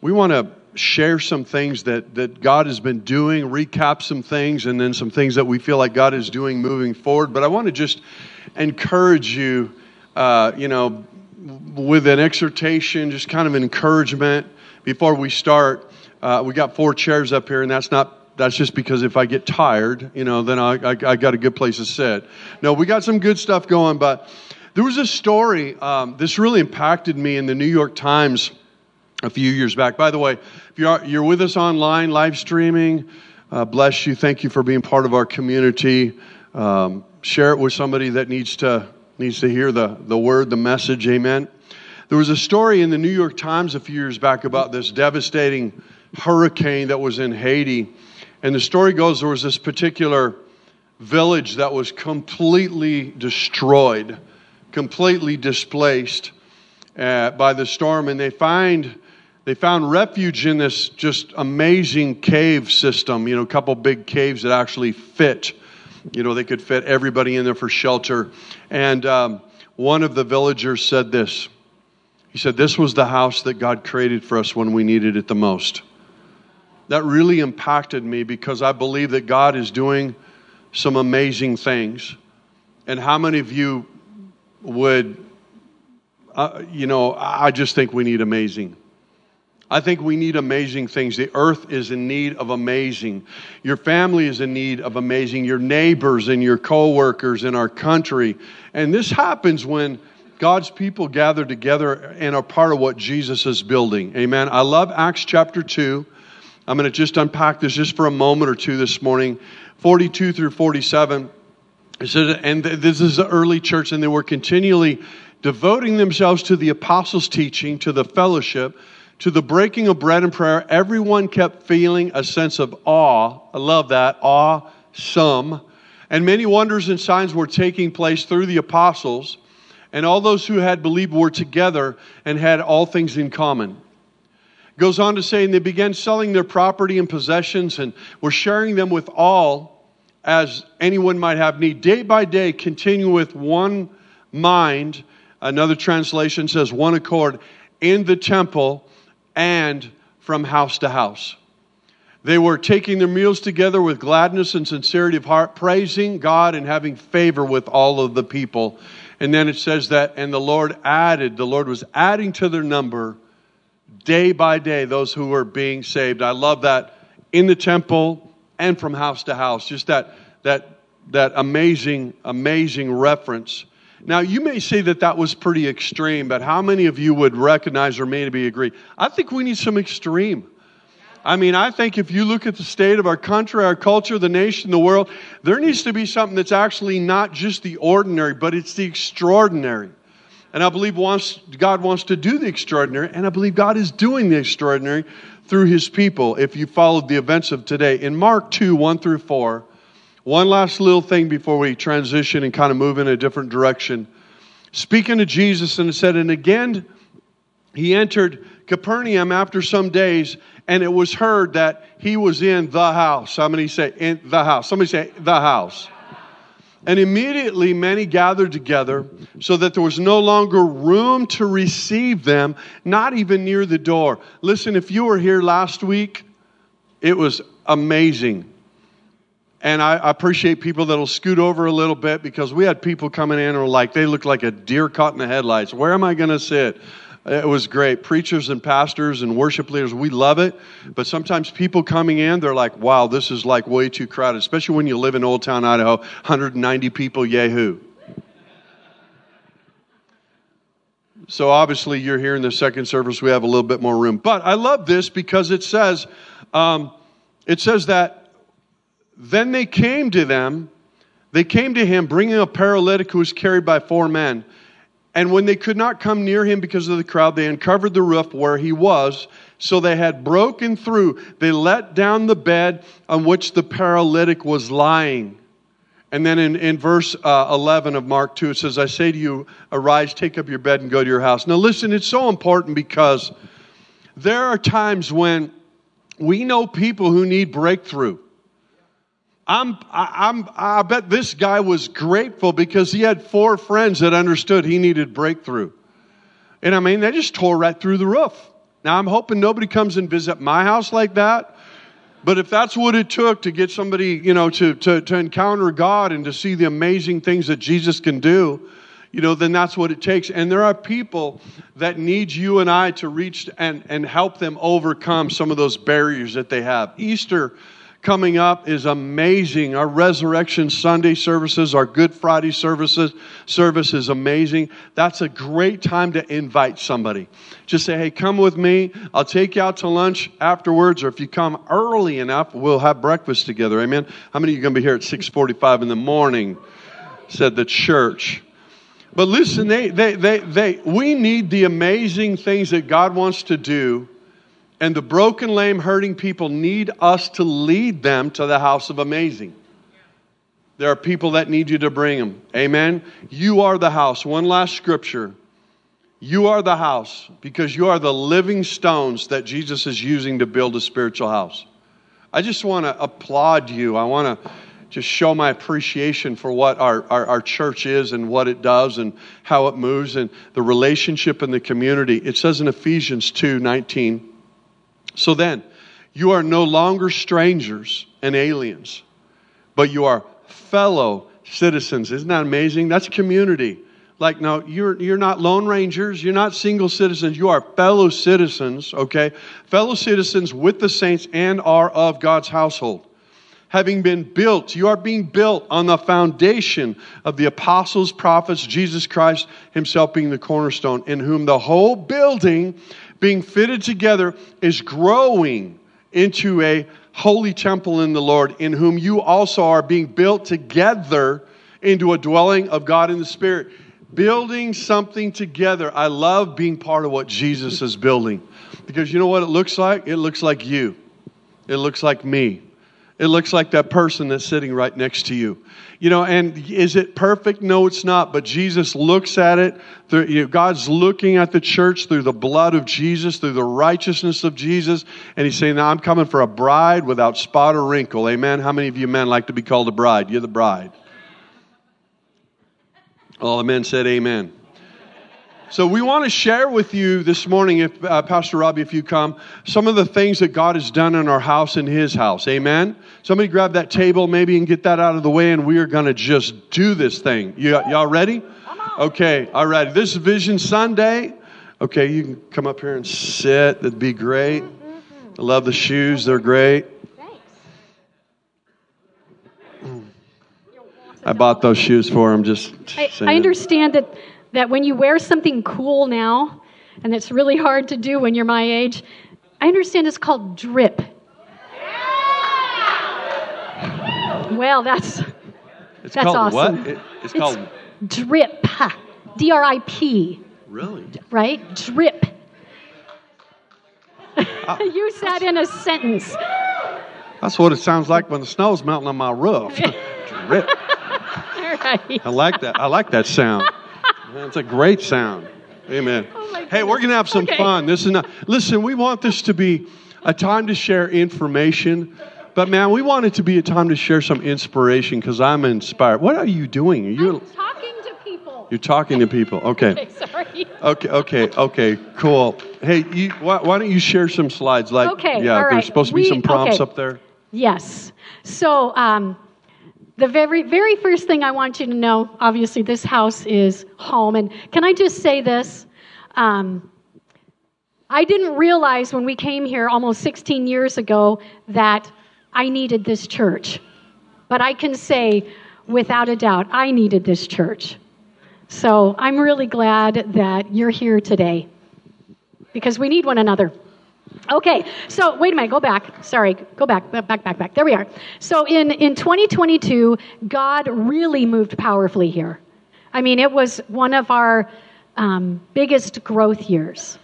we want to share some things that, that God has been doing, recap some things, and then some things that we feel like God is doing moving forward. But I want to just encourage you, uh, you know, with an exhortation, just kind of encouragement before we start. Uh, we got four chairs up here, and that's not that's just because if I get tired, you know, then I, I, I, got a good place to sit. No, we got some good stuff going, but there was a story. Um, this really impacted me in the New York Times a few years back. By the way, if you're, you're with us online, live streaming, uh, bless you. Thank you for being part of our community. Um, share it with somebody that needs to needs to hear the, the word, the message. Amen. There was a story in the New York Times a few years back about this devastating hurricane that was in Haiti. And the story goes there was this particular village that was completely destroyed, completely displaced uh, by the storm. And they find they found refuge in this just amazing cave system, you know, a couple big caves that actually fit. You know, they could fit everybody in there for shelter. And um, one of the villagers said this He said, This was the house that God created for us when we needed it the most that really impacted me because I believe that God is doing some amazing things. And how many of you would, uh, you know, I just think we need amazing. I think we need amazing things. The earth is in need of amazing. Your family is in need of amazing. Your neighbors and your coworkers in our country. And this happens when God's people gather together and are part of what Jesus is building. Amen. I love Acts chapter 2. I'm going to just unpack this just for a moment or two this morning. 42 through 47. It says, and this is the early church, and they were continually devoting themselves to the apostles' teaching, to the fellowship, to the breaking of bread and prayer. Everyone kept feeling a sense of awe. I love that. Awe, some. And many wonders and signs were taking place through the apostles, and all those who had believed were together and had all things in common. Goes on to say, and they began selling their property and possessions and were sharing them with all as anyone might have need. Day by day, continue with one mind. Another translation says one accord in the temple and from house to house. They were taking their meals together with gladness and sincerity of heart, praising God and having favor with all of the people. And then it says that, and the Lord added, the Lord was adding to their number day by day those who were being saved. I love that in the temple and from house to house. Just that that that amazing amazing reference. Now you may say that that was pretty extreme, but how many of you would recognize or maybe agree? I think we need some extreme. I mean, I think if you look at the state of our country, our culture, the nation, the world, there needs to be something that's actually not just the ordinary, but it's the extraordinary. And I believe wants, God wants to do the extraordinary, and I believe God is doing the extraordinary through his people if you followed the events of today. In Mark 2 1 through 4, one last little thing before we transition and kind of move in a different direction. Speaking to Jesus, and said, And again, he entered Capernaum after some days, and it was heard that he was in the house. Many say in the house? Somebody say the house. And immediately many gathered together, so that there was no longer room to receive them, not even near the door. Listen, if you were here last week, it was amazing. And I appreciate people that'll scoot over a little bit because we had people coming in and were like, they look like a deer caught in the headlights. Where am I going to sit? It was great. Preachers and pastors and worship leaders, we love it. But sometimes people coming in, they're like, wow, this is like way too crowded, especially when you live in Oldtown, Idaho, 190 people, yahoo. So obviously, you're here in the second service. We have a little bit more room. But I love this because it says, um, it says that then they came to them, they came to him bringing a paralytic who was carried by four men. And when they could not come near him because of the crowd, they uncovered the roof where he was. So they had broken through. They let down the bed on which the paralytic was lying. And then in, in verse uh, 11 of Mark 2, it says, I say to you, arise, take up your bed, and go to your house. Now, listen, it's so important because there are times when we know people who need breakthrough. I'm, I'm, I bet this guy was grateful because he had four friends that understood he needed breakthrough. And I mean, they just tore right through the roof. Now, I'm hoping nobody comes and visit my house like that. But if that's what it took to get somebody, you know, to, to, to encounter God and to see the amazing things that Jesus can do, you know, then that's what it takes. And there are people that need you and I to reach and, and help them overcome some of those barriers that they have. Easter coming up is amazing. Our Resurrection Sunday services, our Good Friday services, service is amazing. That's a great time to invite somebody. Just say, hey, come with me. I'll take you out to lunch afterwards, or if you come early enough, we'll have breakfast together. Amen. How many of you going to be here at 645 in the morning? Said the church. But listen, they, they, they, they, we need the amazing things that God wants to do and the broken, lame, hurting people need us to lead them to the house of amazing. There are people that need you to bring them. Amen. You are the house. One last scripture. You are the house because you are the living stones that Jesus is using to build a spiritual house. I just want to applaud you. I want to just show my appreciation for what our, our, our, church is and what it does and how it moves and the relationship in the community. It says in Ephesians 2 19, so then, you are no longer strangers and aliens, but you are fellow citizens. Isn't that amazing? That's community. Like, no, you're, you're not lone rangers. You're not single citizens. You are fellow citizens, okay? Fellow citizens with the saints and are of God's household. Having been built, you are being built on the foundation of the apostles, prophets, Jesus Christ himself being the cornerstone, in whom the whole building being fitted together is growing into a holy temple in the Lord, in whom you also are being built together into a dwelling of God in the Spirit. Building something together. I love being part of what Jesus is building because you know what it looks like? It looks like you, it looks like me. It looks like that person that's sitting right next to you. You know, and is it perfect? No, it's not. But Jesus looks at it. God's looking at the church through the blood of Jesus, through the righteousness of Jesus. And He's saying, Now I'm coming for a bride without spot or wrinkle. Amen. How many of you men like to be called a bride? You're the bride. All the men said, Amen. So we want to share with you this morning, if uh, Pastor Robbie, if you come, some of the things that God has done in our house and His house. Amen. Somebody grab that table, maybe, and get that out of the way, and we are going to just do this thing. You, y'all ready? Okay. All right. This is Vision Sunday. Okay, you can come up here and sit. That'd be great. I love the shoes; they're great. Thanks. I bought those shoes for him. Just I, I understand that that when you wear something cool now, and it's really hard to do when you're my age, I understand it's called drip. Well, that's it's that's called awesome. What? It, it's, it's called drip. D R I P. Really? Right? Drip. Uh, Use that in a sentence. That's what it sounds like when the snow's melting on my roof. drip. Right. I like that. I like that sound. That's a great sound. Amen. Oh hey, we're going to have some okay. fun. This is not, listen, we want this to be a time to share information, but man, we want it to be a time to share some inspiration because I'm inspired. What are you doing? Are you I'm talking to people. You're talking to people. Okay. okay sorry. Okay. Okay. Okay. Cool. Hey, you, why, why, don't you share some slides? Like, okay. Yeah, right. there's supposed to be we, some prompts okay. up there. Yes. So, um, the very, very first thing I want you to know obviously, this house is home. And can I just say this? Um, I didn't realize when we came here almost 16 years ago that I needed this church. But I can say, without a doubt, I needed this church. So I'm really glad that you're here today because we need one another. Okay, so wait a minute, go back. Sorry, go back, back, back, back. There we are. So in, in 2022, God really moved powerfully here. I mean, it was one of our um, biggest growth years.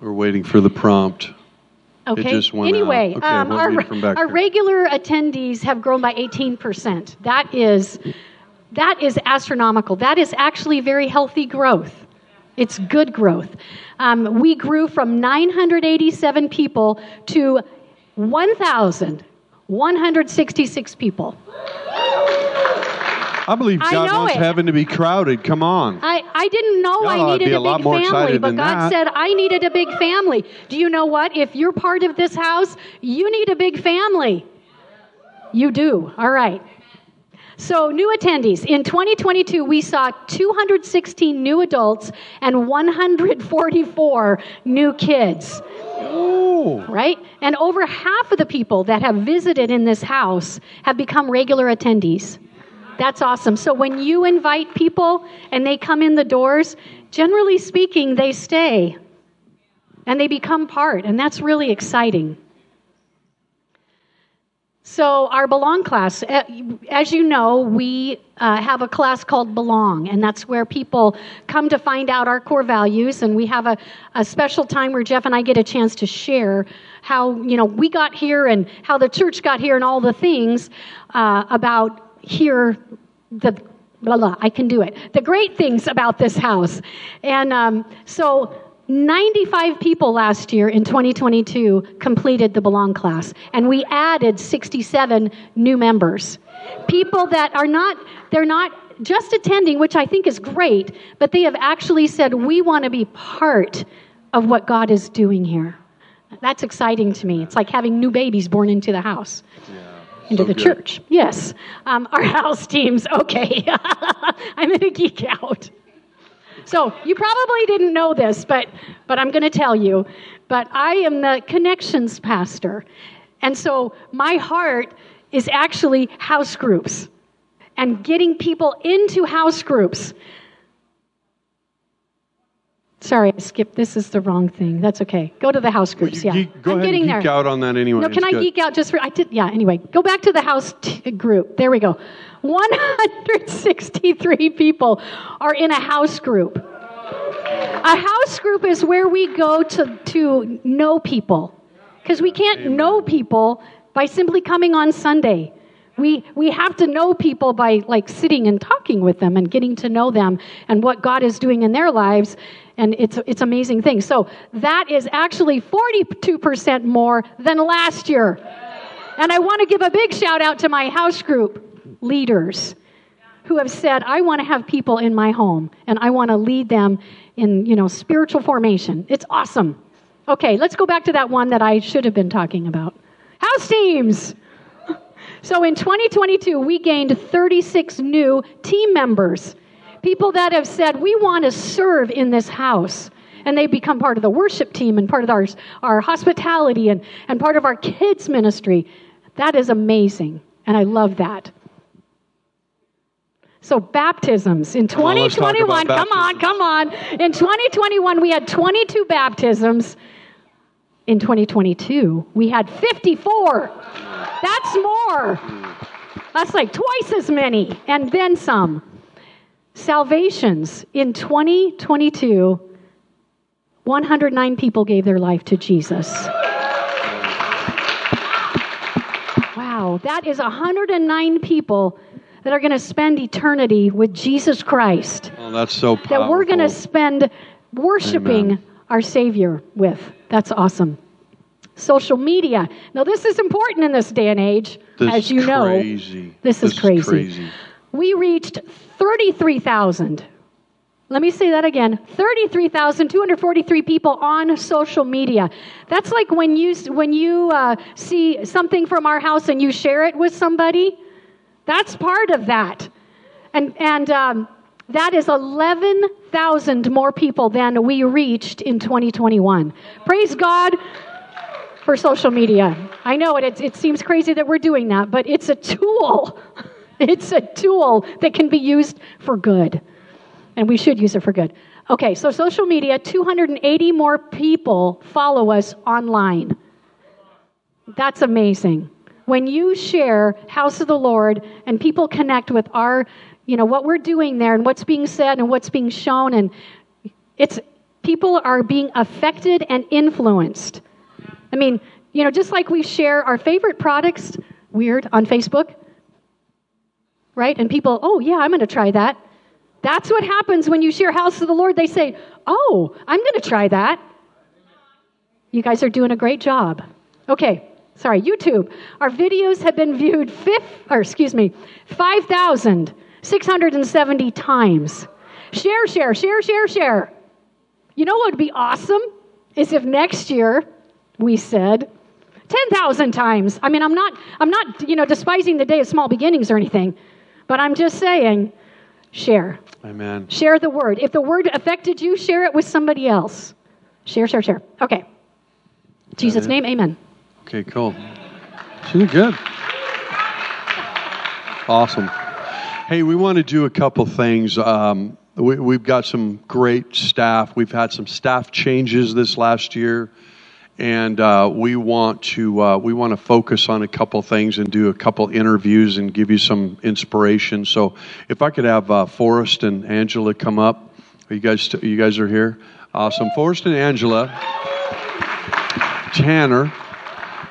We're waiting for the prompt. Okay. anyway, okay, um, we'll our, our regular attendees have grown by 18%. That is, that is astronomical. That is actually very healthy growth. It's good growth. Um, we grew from 987 people to 1,166 people. I believe I God wants it. heaven to be crowded. Come on. I, I didn't know I needed a a lot big more family, excited but God that. said I needed a big family. Do you know what? If you're part of this house, you need a big family. You do. All right. So, new attendees. In 2022, we saw 216 new adults and 144 new kids, Oh. right? And over half of the people that have visited in this house have become regular attendees. That's awesome. So, when you invite people and they come in the doors, generally speaking, they stay and they become part, and that's really exciting. So, our Belong class, eh, as you know, we uh, have a class called Belong, and that's where people come to find out our core values. And we have a, a special time where Jeff and I get a chance to share how, you know, we got here and how the church got here and all the things uh, about here, the blah, blah, I can do it. The great things about this house. And um, so, 95 people last year in 2022 completed the Belong class, and we added 67 new members. People that are not, they're not just attending, which I think is great, but they have actually said, We want to be part of what God is doing here. That's exciting to me. It's like having new babies born into the house into So the good. church. Yes. Um, our house teams, okay. I'm going to geek out. So you probably didn't know this, but, but I'm going to tell you. But I am the connections pastor. And so my heart is actually house groups and getting people into house groups. Sorry, I skipped. This is the wrong thing. That's okay. Go to the house groups. You yeah, geek- go I'm ahead getting and geek there. out on that anyway. No, can It's I good. geek out just for? I did. Yeah. Anyway, go back to the house t- group. There we go. 163 people are in a house group. A house group is where we go to to know people, because we can't know people by simply coming on Sunday. We we have to know people by like sitting and talking with them and getting to know them and what God is doing in their lives. And it's it's amazing thing. So that is actually 42% more than last year. And I want to give a big shout out to my house group leaders who have said, I want to have people in my home and I want to lead them in, you know, spiritual formation. It's awesome. Okay, let's go back to that one that I should have been talking about. House teams. So in 2022, we gained 36 new team members. People that have said, we want to serve in this house. And they become part of the worship team and part of our, our hospitality and, and part of our kids' ministry. That is amazing. And I love that. So, baptisms in on, let's 2021, about come on, come on. In 2021, we had 22 baptisms. In 2022, we had 54. That's more. That's like twice as many, and then some. Salvations in 2022, 109 people gave their life to Jesus. Wow, that is 109 people that are going to spend eternity with Jesus Christ Oh, that's so powerful. that we're going to spend worshiping Amen. our Savior with. That's awesome. Social media. Now, this is important in this day and age, This as is you know. crazy. This is This is crazy. We reached 33,000. Let me say that again 33,243 people on social media. That's like when you, when you uh, see something from our house and you share it with somebody. That's part of that. And, and um, that is 11,000 more people than we reached in 2021. Praise God for social media. I know it, it, it seems crazy that we're doing that, but it's a tool. It's a tool that can be used for good. And we should use it for good. Okay, so social media 280 more people follow us online. That's amazing. When you share House of the Lord and people connect with our, you know, what we're doing there and what's being said and what's being shown and it's people are being affected and influenced. I mean, you know, just like we share our favorite products, weird, on Facebook, right? And people, oh, yeah, I'm going to try that. That's what happens when you share House of the Lord. They say, oh, I'm going to try that. You guys are doing a great job. Okay, sorry, YouTube. Our videos have been viewed fifth, or excuse me, 5,670 times. Share, share, share, share, share. You know what would be awesome? Is if next year we said 10,000 times. I mean, I'm not, I'm not, you know, despising the day of small beginnings or anything, but I'm just saying, share. Amen. Share the word. If the word affected you, share it with somebody else. Share, share, share. Okay. Jesus' name, amen. Okay, cool. She did good. Awesome. Hey, we want to do a couple things. Um, we, we've got some great staff. We've had some staff changes this last year, and uh, we want to uh, we want to focus on a couple things and do a couple interviews and give you some inspiration. So, if I could have uh, Forrest and Angela come up, are you guys you guys are here. Awesome, Forrest and Angela, Tanner,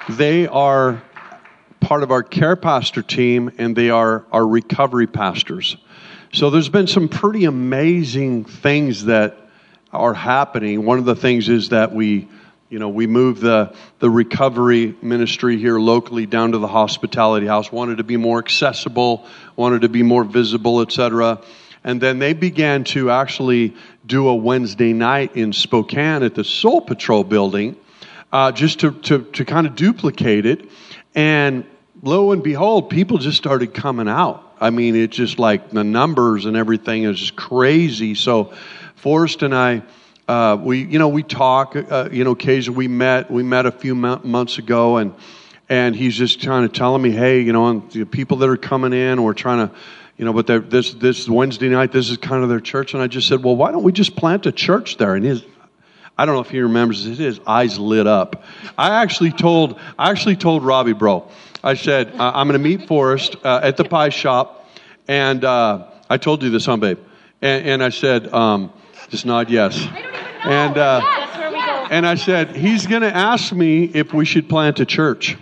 they are part of our care pastor team, and they are our recovery pastors. So there's been some pretty amazing things that are happening. One of the things is that we, you know, we moved the the recovery ministry here locally down to the hospitality house. Wanted to be more accessible, wanted to be more visible, etc. And then they began to actually do a Wednesday night in Spokane at the Soul Patrol building, uh, just to, to to kind of duplicate it. And lo and behold, people just started coming out. I mean, it's just like the numbers and everything is just crazy. So, Forrest and I, uh, we, you know, we talk, uh, you know, occasionally we met, we met a few months ago and, and he's just trying to tell me, hey, you know, the people that are coming in, we're trying to, you know, but this, this Wednesday night, this is kind of their church. And I just said, well, why don't we just plant a church there? And his, I don't know if he remembers, his eyes lit up. I actually told, I actually told Robbie, bro, I said, uh, I'm going to meet Forrest uh, at the pie shop. And uh, I told you this, huh, babe? And, and I said, um, just nod yes. And, uh, and I said, he's going to ask me if we should plant a church.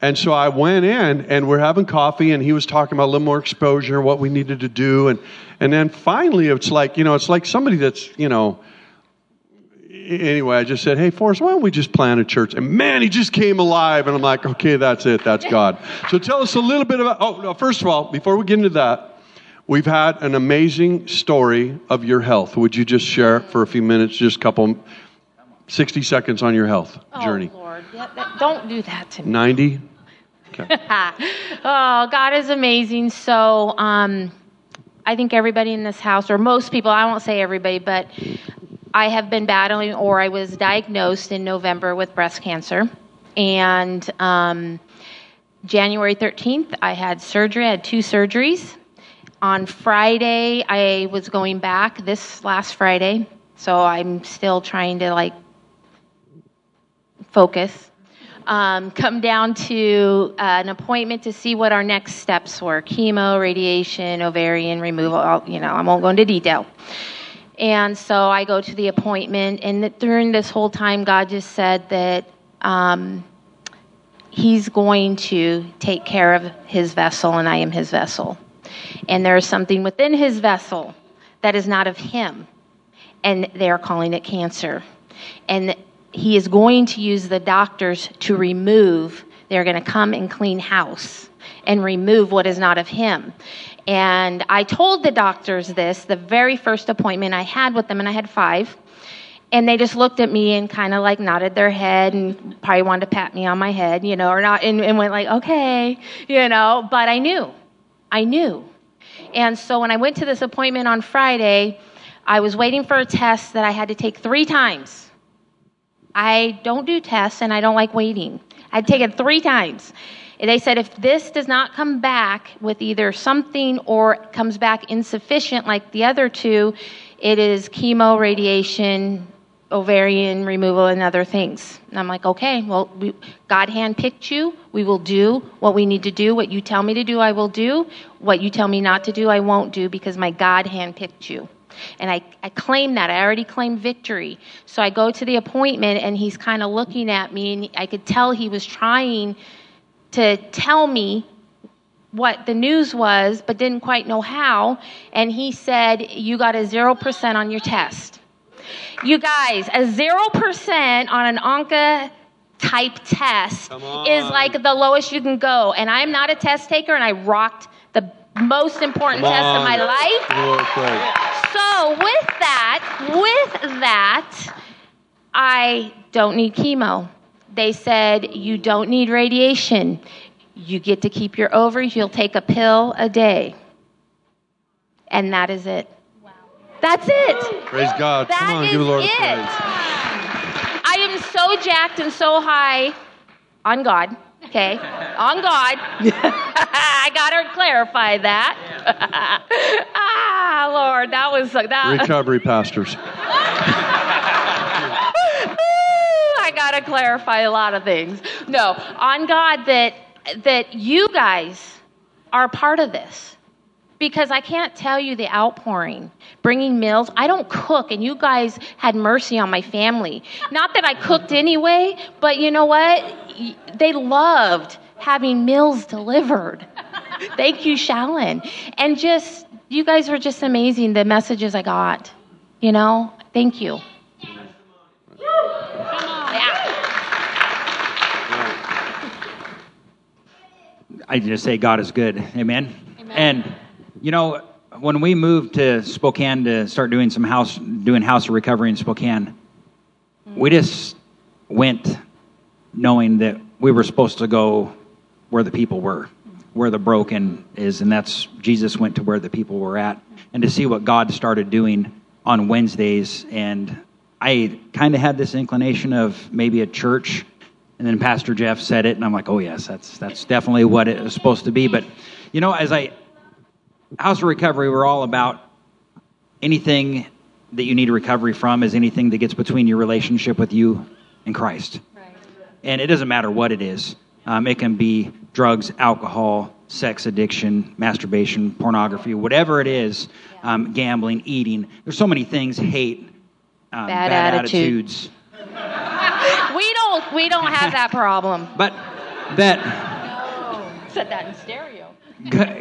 And so I went in and we're having coffee and he was talking about a little more exposure, what we needed to do. And, and then finally it's like, you know, it's like somebody that's, you know, anyway, I just said, hey, Forrest, why don't we just plant a church? And man, he just came alive. And I'm like, okay, that's it. That's God. So tell us a little bit about, oh, no, first of all, before we get into that, we've had an amazing story of your health. Would you just share for a few minutes, just a couple, 60 seconds on your health journey? Oh, Lord. Yeah, that, don't do that to me. 90? Okay. oh, God is amazing. So, um, I think everybody in this house, or most people, I won't say everybody, but I have been battling, or I was diagnosed in November with breast cancer. And um, January 13th, I had surgery. I had two surgeries. On Friday, I was going back this last Friday. So I'm still trying to like focus. Um, come down to uh, an appointment to see what our next steps were chemo, radiation, ovarian removal. You know, I won't go into detail. And so I go to the appointment, and during this whole time, God just said that um, He's going to take care of His vessel, and I am His vessel. And there is something within His vessel that is not of Him, and they're calling it cancer. And He is going to use the doctors to remove, they're going to come and clean house and remove what is not of Him. And I told the doctors this the very first appointment I had with them, and I had five. And they just looked at me and kind of like nodded their head and probably wanted to pat me on my head, you know, or not, and, and went like, okay, you know. But I knew. I knew. And so when I went to this appointment on Friday, I was waiting for a test that I had to take three times. I don't do tests and I don't like waiting. I'd take it three times. They said if this does not come back with either something or comes back insufficient like the other two, it is chemo, radiation, ovarian removal, and other things. And I'm like, okay, well, we, God handpicked you. We will do what we need to do. What you tell me to do, I will do. What you tell me not to do, I won't do because my God handpicked you. And I, I claim that. I already claimed victory. So I go to the appointment, and he's kind of looking at me, and I could tell he was trying to tell me what the news was, but didn't quite know how. And he said, You got a 0% on your test. You guys, a 0% on an Onca type test is like the lowest you can go. And I'm not a test taker, and I rocked the most important Come test of my life. So with that, with that, I don't need chemo. They said you don't need radiation. You get to keep your ovaries. You'll take a pill a day. And that is it. That's it. Praise God. That Come on, give the Lord it. praise. I am so jacked and so high on God. Okay, on God. I gotta clarify that. ah, Lord, that was that. Recovery pastors. I gotta clarify a lot of things. No, on God that that you guys are part of this. Because I can't tell you the outpouring, bringing meals. I don't cook, and you guys had mercy on my family. Not that I cooked anyway, but you know what? They loved having meals delivered. Thank you, Shallon. And just, you guys were just amazing, the messages I got. You know? Thank you. I just say God is good. Amen. And you know, when we moved to Spokane to start doing some house doing house recovery in Spokane, mm. we just went knowing that we were supposed to go where the people were, where the broken is, and that's Jesus went to where the people were at, and to see what God started doing on Wednesdays. And I kind of had this inclination of maybe a church, and then Pastor Jeff said it, and I'm like, oh yes, that's that's definitely what it was supposed to be. But you know, as I House of Recovery, we're all about anything that you need recovery from is anything that gets between your relationship with you and Christ. And it doesn't matter what it is. Um, it can be drugs, alcohol, sex addiction, masturbation, pornography, whatever it is, um, gambling, eating. There's so many things, hate, um, Bad bad, attitude. attitudes. We don't we don't have that problem. But that no. Said that in stereo.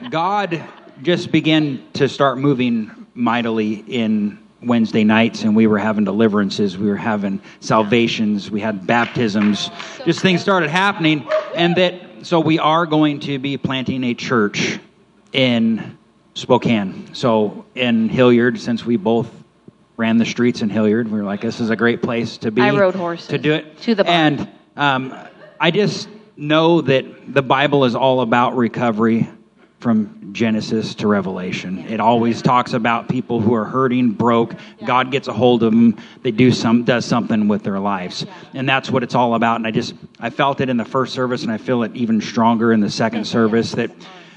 God just began to start moving mightily in Wednesday nights, and we were having deliverances, we were having salvations, we had baptisms, just things started happening, and that so we are going to be planting a church in Spokane. So in Hillyard, since we both ran the streets in Hillyard, we were like, this is a great place to be. I rode horses to do it to the barn. and um, I just know that the Bible is all about recovery from Genesis to Revelation. It always talks about people who are hurting, broke. God gets a hold of them. They do some does something with their lives, and that's what it's all about. And I just I felt it in the first service, and I feel it even stronger in the second service. That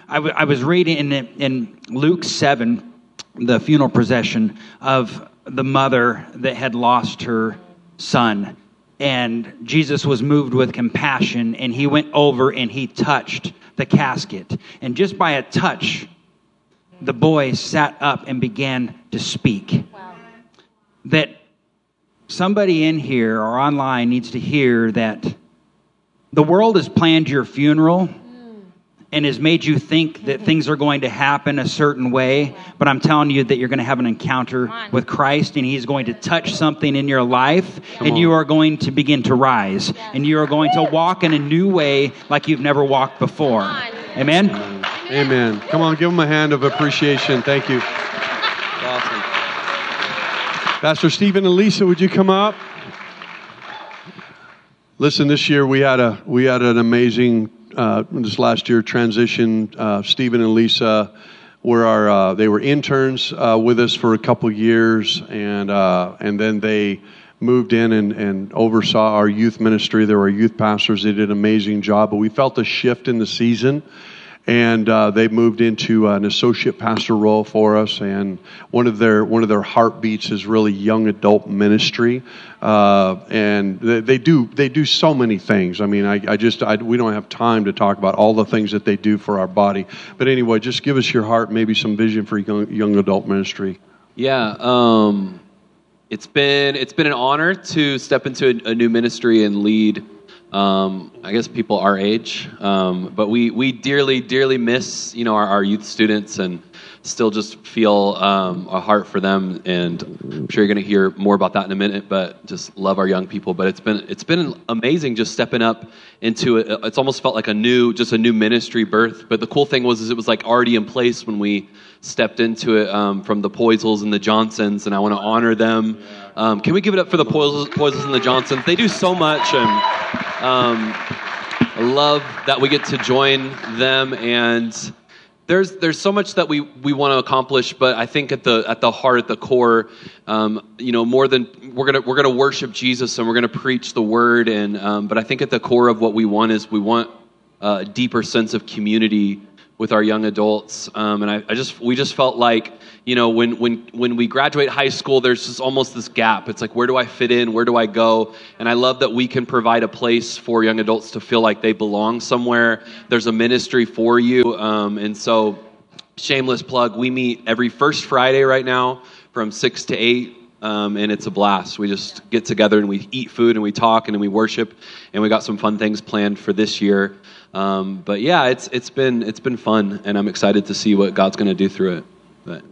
I, w- I was reading in in Luke seven, the funeral procession of the mother that had lost her son and Jesus was moved with compassion and he went over and he touched the casket. And just by a touch, the boy sat up and began to speak. That somebody in here or online needs to hear that the world has planned your funeral and has made you think that things are going to happen a certain way, but I'm telling you that you're going to have an encounter with Christ and He's going to touch something in your life and on. you are going to begin to rise and you are going to walk in a new way like you've never walked before. on. Amen? Amen. Come on, give them a hand of appreciation. Thank you. Awesome. Pastor Stephen and Lisa, would you come up? Listen, this year we had a we had an amazing uh, this last year transition. Uh, Stephen and Lisa were our uh, they were interns uh, with us for a couple years, and uh, and then they moved in and, and oversaw our youth ministry. They were youth pastors. They did an amazing job, but we felt a shift in the season and uh, they moved into an associate pastor role for us. And one of their one of their heartbeats is really young adult ministry, uh, and they, they do they do so many things. I mean, I, I just I, we don't have time to talk about all the things that they do for our body. But anyway, just give us your heart, maybe some vision for young, young adult ministry. Yeah, um, it's been it's been an honor to step into a, a new ministry and lead um, I guess people our age, um, but we we dearly dearly miss you know our, our youth students and still just feel um, a heart for them. And I'm sure you're going to hear more about that in a minute. But just love our young people. But it's been it's been amazing just stepping up into it. It's almost felt like a new just a new ministry birth. But the cool thing was is it was like already in place when we stepped into it um, from the Poisels and the Johnsons, and I want to honor them. Um, can we give it up for the Poisels and the Johnsons? They do so much, and um, love that we get to join them and there's there's so much that we, we want to accomplish, but I think at the at the heart, at the core, um, you know, more than we're gonna we're gonna worship Jesus and we're gonna preach the word, and um, but I think at the core of what we want is we want a deeper sense of community with our young adults, um, and I, I just we just felt like you know, when, when, when we graduate high school, there's just almost this gap. It's like, where do I fit in? Where do I go? And I love that we can provide a place for young adults to feel like they belong somewhere. There's a ministry for you. Um, and so, shameless plug, we meet every first Friday right now from 6 to 8. Um, and it's a blast. We just get together and we eat food and we talk and then we worship, and we got some fun things planned for this year. Um, but yeah, it's it's been it's been fun, and I'm excited to see what God's going to do through it. But.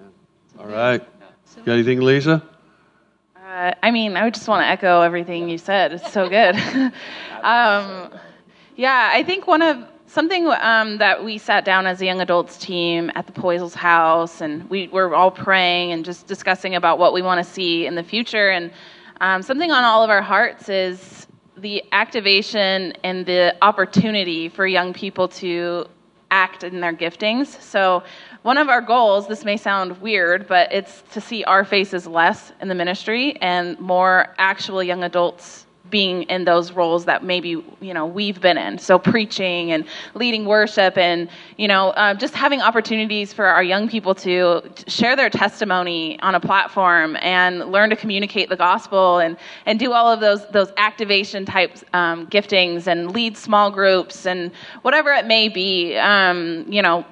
All right. Got anything, Lisa? Uh, I mean, I would just want to echo everything you said. It's so good. um, yeah, I think one of something um, that we sat down as a young adults team at the Poisels house, and we were all praying and just discussing about what we want to see in the future. And um, something on all of our hearts is the activation and the opportunity for young people to act in their giftings. So one of our goals, this may sound weird, but it's to see our faces less in the ministry and more actual young adults being in those roles that maybe you know we've been in so preaching and leading worship and you know uh, just having opportunities for our young people to, share their testimony on a platform and learn to communicate the gospel and and do all of those those activation types um, giftings and lead small groups and whatever it may be um, you know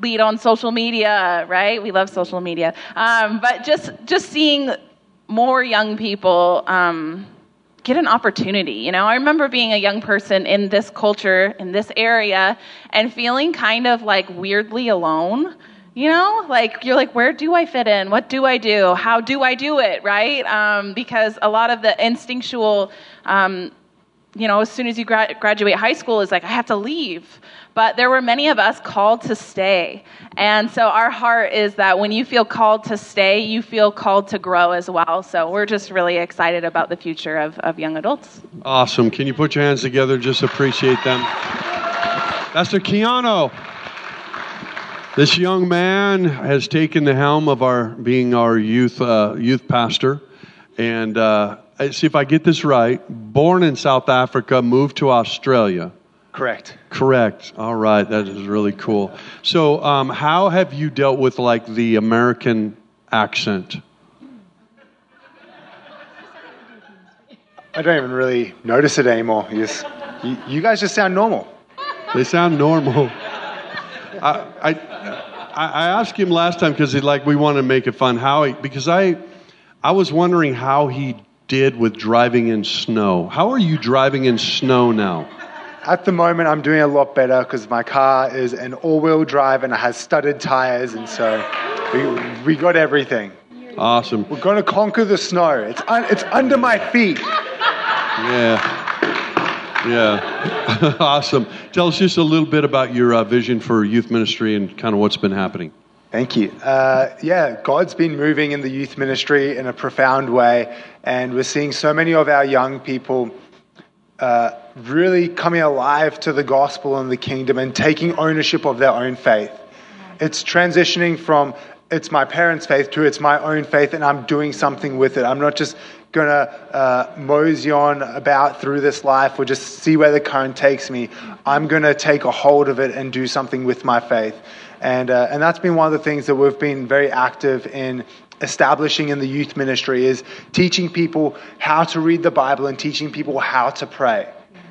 lead on social media, right? We love social media. Um, but just just seeing more young people um, get an opportunity. You know, I remember being a young person in this culture, in this area, and feeling kind of like weirdly alone. You know, like you're like, where do I fit in? What do I do? How do I do it? Right? Um, because a lot of the instinctual um, you know, as soon as you gra- graduate high school, is like, I have to leave. But there were many of us called to stay. And so our heart is that when you feel called to stay, you feel called to grow as well. So we're just really excited about the future of, of young adults. Awesome. Can you put your hands together? Just appreciate them. Pastor Keanu. This young man has taken the helm of our being our youth uh, youth pastor, and uh, see if I get this right. Born in South Africa, moved to Australia. Correct. Correct. All right, that is really cool. So, um, how have you dealt with like the American accent? I don't even really notice it anymore. You, just, you, you guys just sound normal. They sound normal. I, I, I asked him last time because like we want to make it fun. How he, because I, I was wondering how he did with driving in snow. How are you driving in snow now? At the moment, I'm doing a lot better because my car is an all wheel drive and it has studded tires, and so we, we got everything. Awesome. We're going to conquer the snow. It's, un, it's under my feet. Yeah. Yeah. awesome. Tell us just a little bit about your uh, vision for youth ministry and kind of what's been happening. Thank you. Uh, yeah, God's been moving in the youth ministry in a profound way, and we're seeing so many of our young people uh, really coming alive to the gospel and the kingdom and taking ownership of their own faith. It's transitioning from it's my parents' faith to it's my own faith, and I'm doing something with it. I'm not just going to uh, mosey on about through this life or just see where the current takes me. I'm going to take a hold of it and do something with my faith. And, uh, and that's been one of the things that we've been very active in establishing in the youth ministry is teaching people how to read the Bible and teaching people how to pray.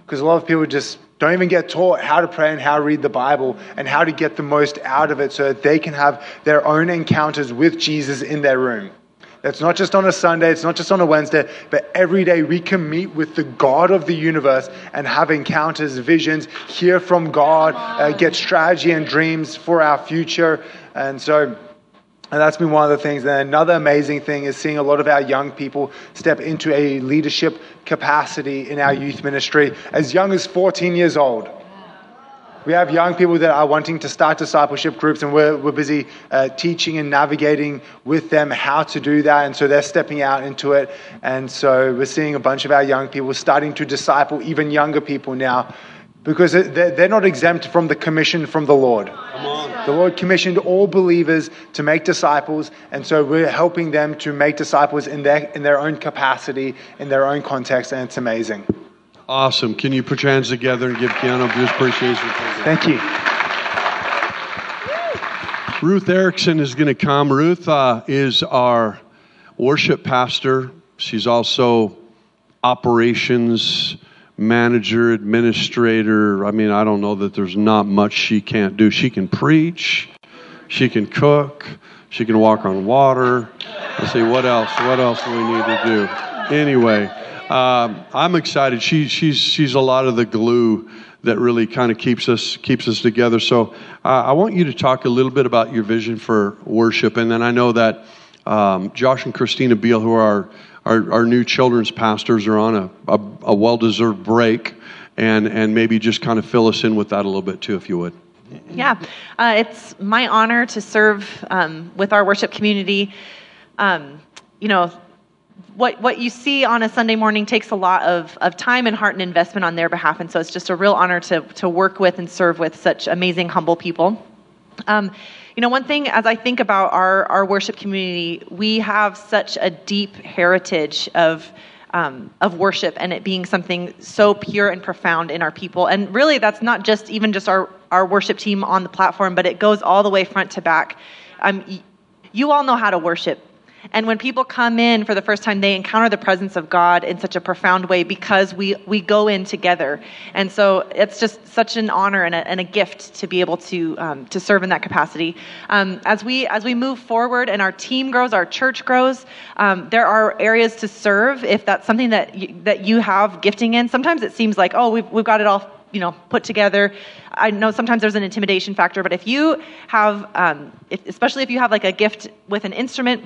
Because a lot of people just don't even get taught how to pray and how to read the Bible and how to get the most out of it so that they can have their own encounters with Jesus in their room. It's not just on a Sunday, it's not just on a Wednesday, but every day we can meet with the God of the universe and have encounters, visions, hear from God, uh, get strategy and dreams for our future. And so, and that's been one of the things. And another amazing thing is seeing a lot of our young people step into a leadership capacity in our youth ministry as young as 14 years old. We have young people that are wanting to start discipleship groups, and we're, we're busy uh, teaching and navigating with them how to do that. And so they're stepping out into it. And so we're seeing a bunch of our young people starting to disciple even younger people now because they're not exempt from the commission from the Lord. The Lord commissioned all believers to make disciples, and so we're helping them to make disciples in their, in their own capacity, in their own context, and it's amazing. Awesome. Can you put your hands together and give Keanu just appreciation? Thank you. Ruth Erickson is going to come. Ruth uh, is our worship pastor. She's also operations manager, administrator. I mean, I don't know that there's not much she can't do. She can preach, she can cook, she can walk on water. Let's see, what else? What else do we need to do? Anyway, um, I'm excited. She, she's, she's a lot of the glue that really kind of keeps us keeps us together. So uh, I want you to talk a little bit about your vision for worship, and then I know that um, Josh and Christina Beal, who are our our, new children's pastors are on a, a, a well deserved break, and, and maybe just kind of fill us in with that a little bit too, if you would. Yeah, uh, it's my honor to serve um, with our worship community. Um, you know, what, what you see on a Sunday morning takes a lot of, of time and heart and investment on their behalf. And so it's just a real honor to, to work with and serve with such amazing, humble people. Um, you know, one thing as I think about our, our worship community, we have such a deep heritage of, um, of worship and it being something so pure and profound in our people. And really, that's not just even just our, our worship team on the platform, but it goes all the way front to back. Um, you all know how to worship. And when people come in for the first time, they encounter the presence of God in such a profound way because we, we go in together. And so it's just such an honor and a, and a gift to be able to, um, to serve in that capacity. Um, as, we, as we move forward and our team grows, our church grows, um, there are areas to serve if that's something that you, that you have gifting in. Sometimes it seems like, oh, we've, we've got it all you know put together i know sometimes there's an intimidation factor but if you have um, if, especially if you have like a gift with an instrument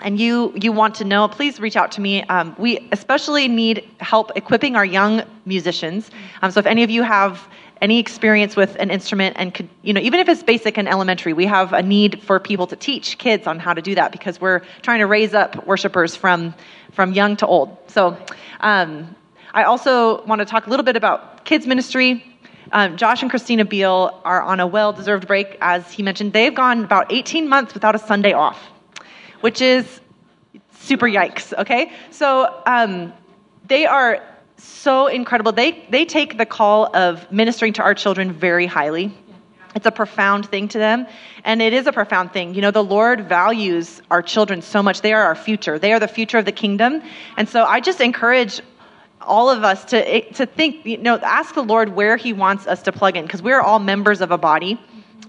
and you you want to know, please reach out to me. Um, we especially need help equipping our young musicians. Um, so if any of you have any experience with an instrument and could you know even if it's basic and elementary we have a need for people to teach kids on how to do that because we're trying to raise up worshipers from from young to old so um, i also want to talk a little bit about kids ministry um, josh and christina beal are on a well-deserved break as he mentioned they've gone about 18 months without a sunday off which is super yikes, okay? So um, they are so incredible. They, they take the call of ministering to our children very highly. It's a profound thing to them. And it is a profound thing. You know, the Lord values our children so much. They are our future, they are the future of the kingdom. And so I just encourage all of us to, to think, you know, ask the Lord where He wants us to plug in, because we're all members of a body.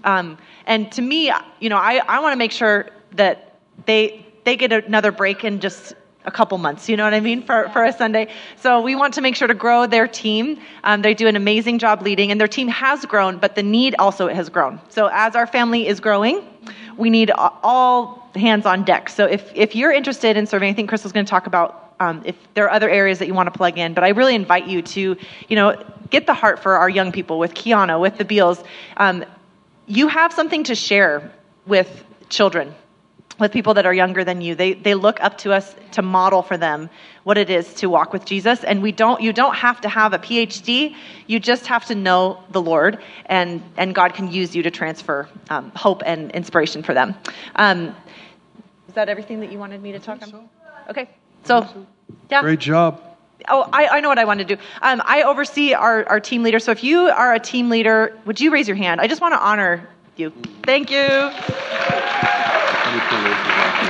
Um, and to me, you know, I, I want to make sure that they they get another break in just a couple months, you know what I mean, for, for a Sunday. So we want to make sure to grow their team. Um, they do an amazing job leading, and their team has grown, but the need also has grown. So as our family is growing, we need all hands on deck. So if, if you're interested in serving, I think Crystal's going to talk about um, if there are other areas that you want to plug in, but I really invite you to, you know, get the heart for our young people with Kiana, with the Beals. Um, you have something to share with children with people that are younger than you. They, they look up to us to model for them what it is to walk with Jesus. And we don't, you don't have to have a PhD. You just have to know the Lord, and, and God can use you to transfer um, hope and inspiration for them. Um, is that everything that you wanted me to talk about? So. Okay. So, yeah. Great job. Oh, I, I know what I want to do. Um, I oversee our, our team leader. So if you are a team leader, would you raise your hand? I just want to honor you. Thank you.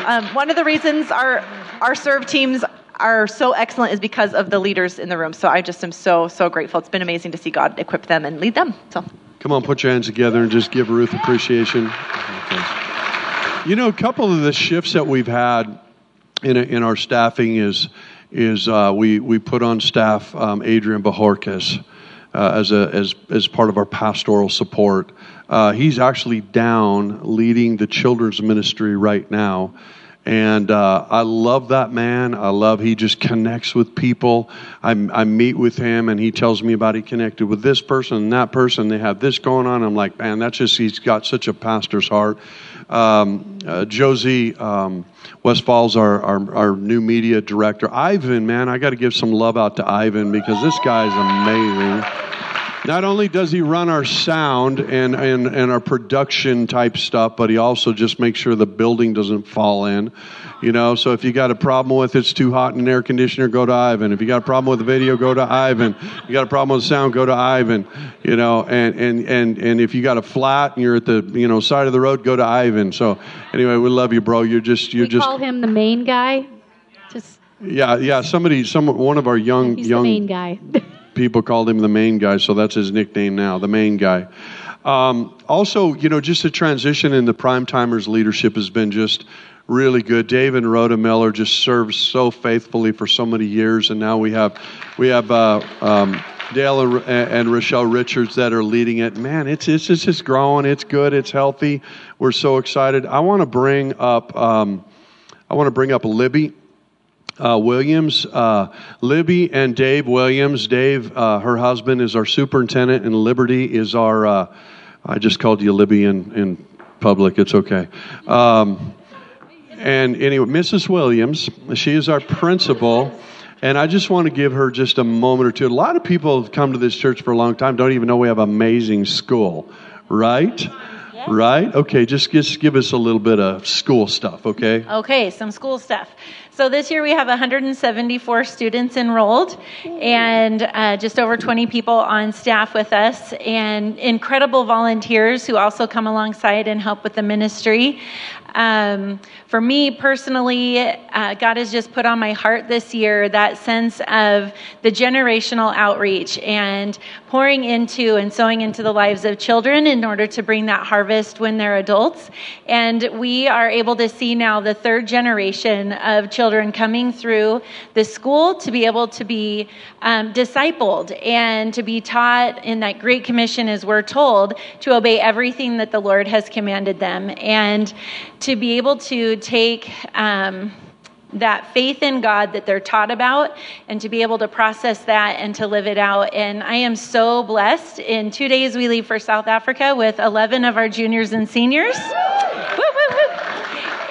Um, one of the reasons our our serve teams are so excellent is because of the leaders in the room. So I just am so so grateful. It's been amazing to see God equip them and lead them. So come on, put your hands together and just give Ruth appreciation. You know, a couple of the shifts that we've had in, in our staffing is is uh, we we put on staff um, Adrian Bajorquez uh, as a as as part of our pastoral support. Uh, he's actually down leading the children's ministry right now. And uh, I love that man. I love he just connects with people. I, I meet with him and he tells me about he connected with this person and that person. They have this going on. I'm like, man, that's just he's got such a pastor's heart. Um, uh, Josie um, Westfall's our, our, our new media director. Ivan, man, I got to give some love out to Ivan because this guy is amazing. Not only does he run our sound and, and, and our production type stuff, but he also just makes sure the building doesn't fall in. You know, so if you got a problem with it's too hot in an air conditioner, go to Ivan. If you got a problem with the video, go to Ivan. If You got a problem with the sound, go to Ivan. You know, and, and, and, and if you got a flat and you're at the you know side of the road, go to Ivan. So anyway, we love you, bro. You're just you're we just call him the main guy. Just yeah yeah. Somebody some one of our young he's young the main guy. people called him the main guy, so that's his nickname now, the main guy. Um, also, you know, just the transition in the prime timers leadership has been just really good. Dave and Rhoda Miller just served so faithfully for so many years, and now we have we have uh, um, Dale and, and Rochelle Richards that are leading it. Man, it's it's it's just growing. It's good. It's healthy. We're so excited. I want to bring up um, I want to bring up Libby uh, Williams, uh, Libby and Dave Williams. Dave, uh, her husband, is our superintendent, and Liberty is our. Uh, I just called you Libby in, in public. It's okay. Um, and anyway, Mrs. Williams, she is our principal. And I just want to give her just a moment or two. A lot of people have come to this church for a long time, don't even know we have amazing school, right? Right? Okay, just, just give us a little bit of school stuff, okay? Okay, some school stuff. So this year we have 174 students enrolled and uh, just over 20 people on staff with us and incredible volunteers who also come alongside and help with the ministry. Um, for me personally, uh, God has just put on my heart this year that sense of the generational outreach and pouring into and sowing into the lives of children in order to bring that harvest when they're adults. And we are able to see now the third generation of children coming through the school to be able to be um, discipled and to be taught in that Great Commission, as we're told, to obey everything that the Lord has commanded them. And to be able to take um, that faith in God that they're taught about and to be able to process that and to live it out. And I am so blessed. In two days, we leave for South Africa with 11 of our juniors and seniors.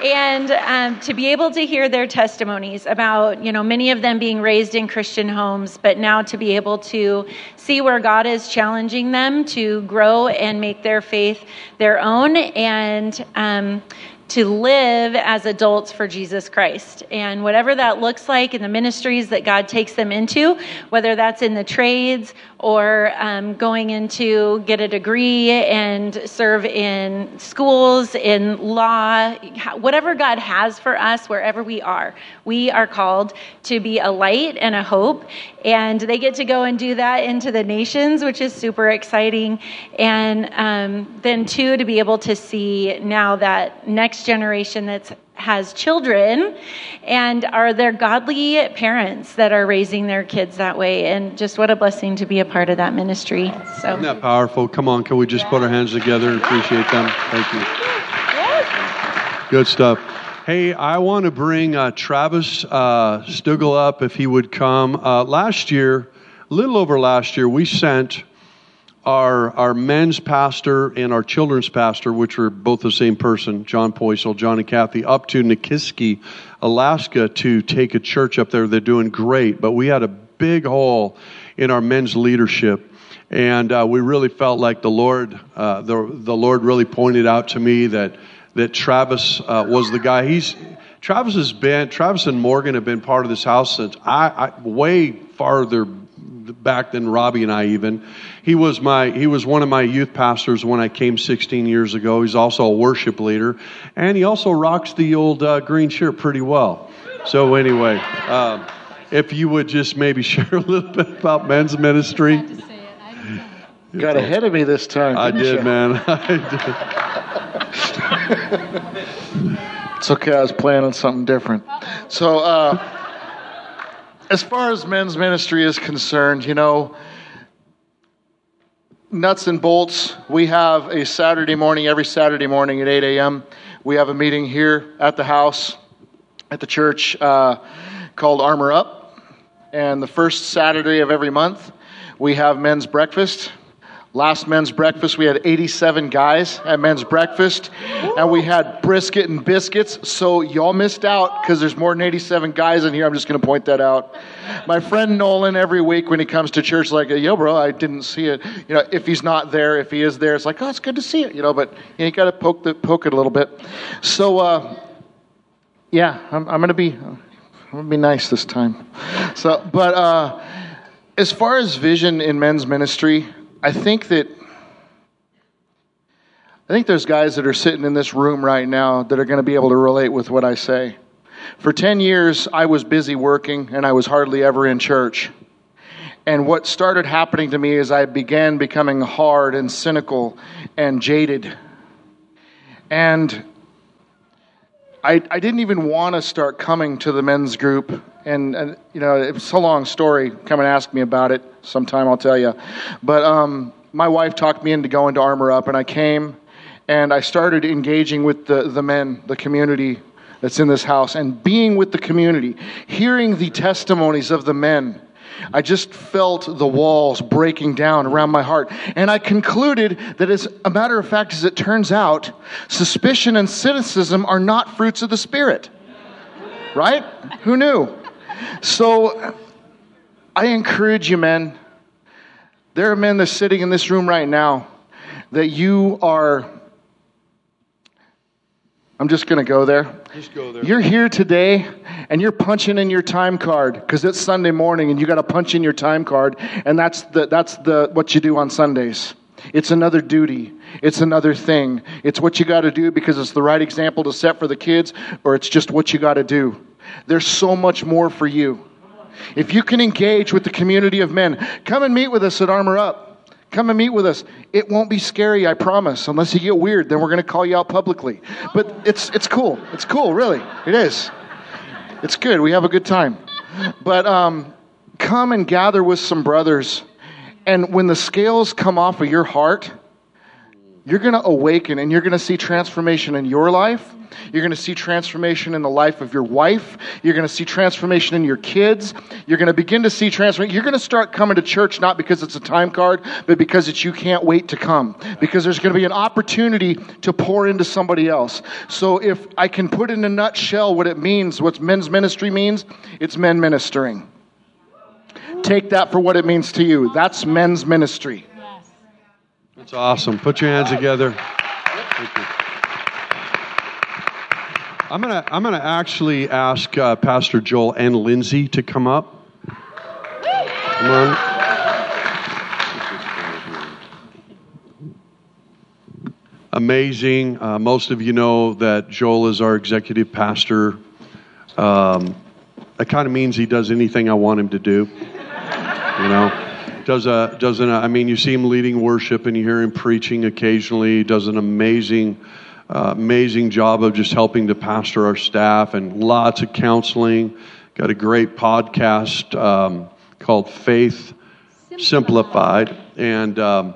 and um, to be able to hear their testimonies about you know many of them being raised in christian homes but now to be able to see where god is challenging them to grow and make their faith their own and um, to live as adults for Jesus Christ. And whatever that looks like in the ministries that God takes them into, whether that's in the trades or um, going into get a degree and serve in schools, in law, whatever God has for us, wherever we are, we are called to be a light and a hope. And they get to go and do that into the nations, which is super exciting. And um, then, two, to be able to see now that next generation that's has children and are there godly parents that are raising their kids that way and just what a blessing to be a part of that ministry so Isn't that powerful? Come on, can we just put our hands together and appreciate them? Thank you. Good stuff. Hey, I want to bring uh, Travis uh, Stugel up if he would come. Uh, last year, a little over last year, we sent our, our men's pastor and our children's pastor, which were both the same person, John Poisel, John and Kathy, up to Nikiski, Alaska to take a church up there. They're doing great, but we had a big hole in our men's leadership. And uh, we really felt like the Lord, uh, the, the Lord really pointed out to me that, that Travis uh, was the guy. He's, Travis has been, Travis and Morgan have been part of this house since I, I way farther back than Robbie and I even. He was my he was one of my youth pastors when I came 16 years ago. He's also a worship leader, and he also rocks the old uh, green shirt pretty well. So anyway, uh, if you would just maybe share a little bit about men's ministry. Got ahead of me this time. I did, you? man. I did. It's okay. I was planning something different. So, uh, as far as men's ministry is concerned, you know, nuts and bolts, we have a Saturday morning, every Saturday morning at 8 a.m. We have a meeting here at the house, at the church, uh, called Armor Up. And the first Saturday of every month, we have men's breakfast. Last men's breakfast, we had 87 guys at men's breakfast, and we had brisket and biscuits. So y'all missed out because there's more than 87 guys in here. I'm just going to point that out. My friend Nolan, every week when he comes to church, like, yo, bro, I didn't see it. You know, if he's not there, if he is there, it's like, oh, it's good to see it. You know, but you, know, you got to poke the poke it a little bit. So, uh, yeah, I'm, I'm going to be, I'm going to be nice this time. So, but uh, as far as vision in men's ministry. I think that I think there's guys that are sitting in this room right now that are going to be able to relate with what I say. For 10 years, I was busy working and I was hardly ever in church. And what started happening to me is I began becoming hard and cynical and jaded. And I, I didn't even want to start coming to the men's group. And, and, you know, it's a long story. Come and ask me about it sometime, I'll tell you. But um, my wife talked me into going to Armor Up, and I came and I started engaging with the, the men, the community that's in this house, and being with the community, hearing the testimonies of the men I just felt the walls breaking down around my heart. And I concluded that, as a matter of fact, as it turns out, suspicion and cynicism are not fruits of the Spirit. Right? Who knew? So I encourage you, men. There are men that are sitting in this room right now that you are I'm just going to go there. Just go there. You're here today and you're punching in your time card because it's Sunday morning and you got to punch in your time card and that's the that's the what you do on Sundays. It's another duty. It's another thing. It's what you got to do because it's the right example to set for the kids or it's just what you got to do. There's so much more for you. If you can engage with the community of men, come and meet with us at Armor Up. Come and meet with us. It won't be scary, I promise. Unless you get weird, then we're going to call you out publicly. But it's, it's cool. It's cool, really. It is. It's good. We have a good time. But um, come and gather with some brothers. And when the scales come off of your heart, you're going to awaken and you're going to see transformation in your life you're going to see transformation in the life of your wife. You're going to see transformation in your kids. You're going to begin to see transformation. You're going to start coming to church not because it's a time card, but because it's you can't wait to come. Because there's going to be an opportunity to pour into somebody else. So if I can put in a nutshell what it means, what men's ministry means, it's men ministering. Take that for what it means to you. That's men's ministry. That's awesome. Put your hands together. I'm gonna I'm gonna actually ask uh, Pastor Joel and Lindsay to come up. Come on. Amazing. Uh, most of you know that Joel is our executive pastor. Um, that kind of means he does anything I want him to do. You know, does a doesn't I mean you see him leading worship and you hear him preaching occasionally. He does an amazing uh, amazing job of just helping to pastor our staff and lots of counseling. Got a great podcast um, called Faith Simplified, and um,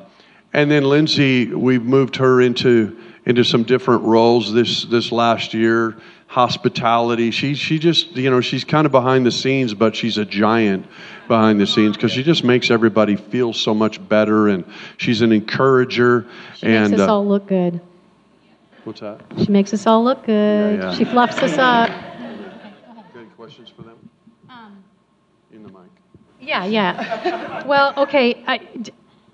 and then Lindsay, we've moved her into into some different roles this this last year. Hospitality. She she just you know she's kind of behind the scenes, but she's a giant behind the scenes because she just makes everybody feel so much better, and she's an encourager. She and makes us uh, all look good. what's that? She makes us all look good. Yeah, yeah. She fluffs us up. Any questions for them? In the mic. Yeah, yeah. Well, okay. I,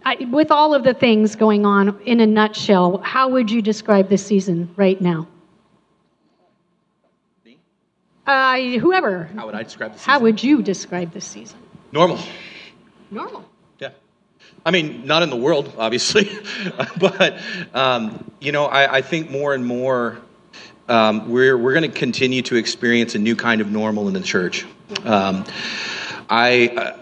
I, with all of the things going on, in a nutshell, how would you describe this season right now? Uh, whoever. How would I describe this? How would you describe this season? Normal. Normal. Yeah. I mean, not in the world, obviously, but um, you know, I, I think more and more um, we're we're going to continue to experience a new kind of normal in the church. Um, I. Uh,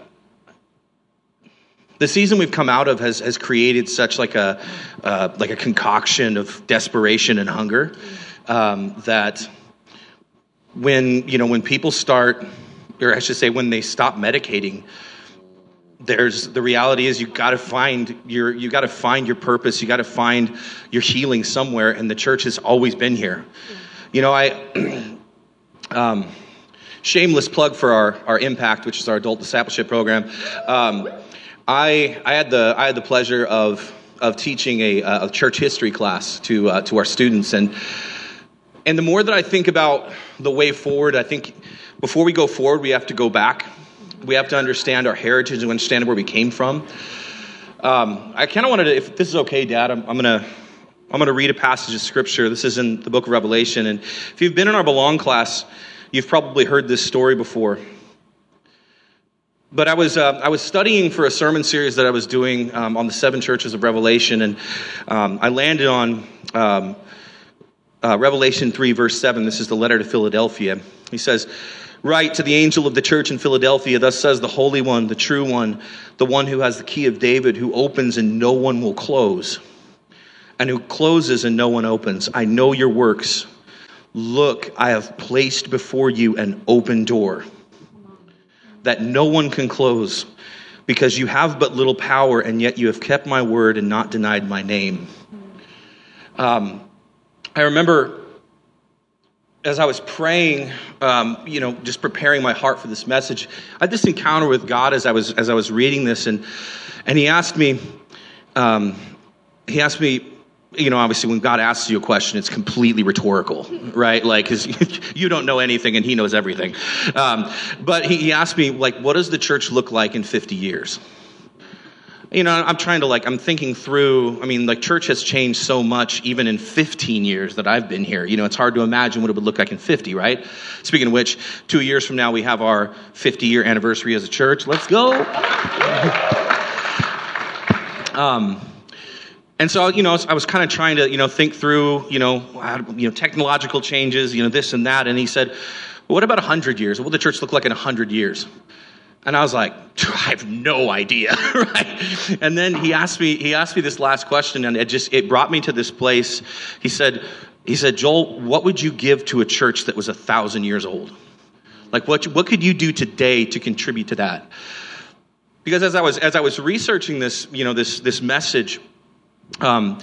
the season we've come out of has, has created such like a uh, like a concoction of desperation and hunger um, that when you know when people start, or I should say, when they stop medicating, there's the reality is you got to find your you got to find your purpose. You got to find your healing somewhere, and the church has always been here. You know, I. um, shameless plug for our, our impact which is our adult discipleship program um, I, I had the I had the pleasure of of teaching a, a church history class to uh, to our students and and the more that I think about the way forward I think before we go forward we have to go back we have to understand our heritage and understand where we came from um, I kind of wanted to if this is okay Dad I'm, I'm gonna I'm going to read a passage of scripture. This is in the book of Revelation. And if you've been in our Belong class, you've probably heard this story before. But I was, uh, I was studying for a sermon series that I was doing um, on the seven churches of Revelation, and um, I landed on um, uh, Revelation 3, verse 7. This is the letter to Philadelphia. He says, Write to the angel of the church in Philadelphia, thus says the Holy One, the true one, the one who has the key of David, who opens and no one will close and who closes and no one opens. I know your works. Look, I have placed before you an open door that no one can close because you have but little power and yet you have kept my word and not denied my name. Um, I remember as I was praying, um, you know, just preparing my heart for this message, I had this encounter with God as I was as I was reading this, and and He asked me, um, He asked me, you know, obviously when God asks you a question, it's completely rhetorical, right? Like, because you don't know anything and he knows everything. Um, but he, he asked me, like, what does the church look like in 50 years? You know, I'm trying to like, I'm thinking through, I mean, like, church has changed so much even in 15 years that I've been here. You know, it's hard to imagine what it would look like in 50, right? Speaking of which, two years from now, we have our 50 year anniversary as a church. Let's go. um, and so, you know, I was kind of trying to, you know, think through, you know, you know, technological changes, you know, this and that. And he said, well, "What about hundred years? What will the church look like in hundred years?" And I was like, "I have no idea." right? And then he asked me, he asked me this last question, and it just it brought me to this place. He said, he said, "Joel, what would you give to a church that was a thousand years old? Like, what what could you do today to contribute to that?" Because as I was as I was researching this, you know, this this message um,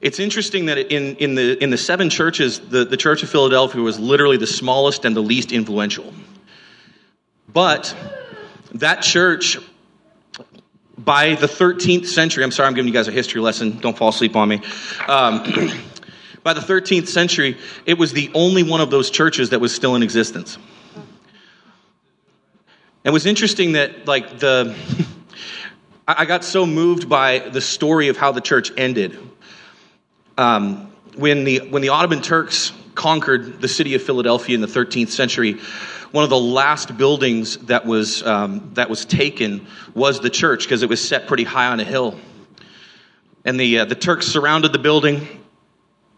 it's interesting that in, in, the, in the seven churches, the, the Church of Philadelphia was literally the smallest and the least influential. But that church, by the 13th century, I'm sorry, I'm giving you guys a history lesson. Don't fall asleep on me. Um, by the 13th century, it was the only one of those churches that was still in existence. It was interesting that, like, the. I got so moved by the story of how the church ended. Um, when, the, when the Ottoman Turks conquered the city of Philadelphia in the 13th century, one of the last buildings that was, um, that was taken was the church because it was set pretty high on a hill. And the, uh, the Turks surrounded the building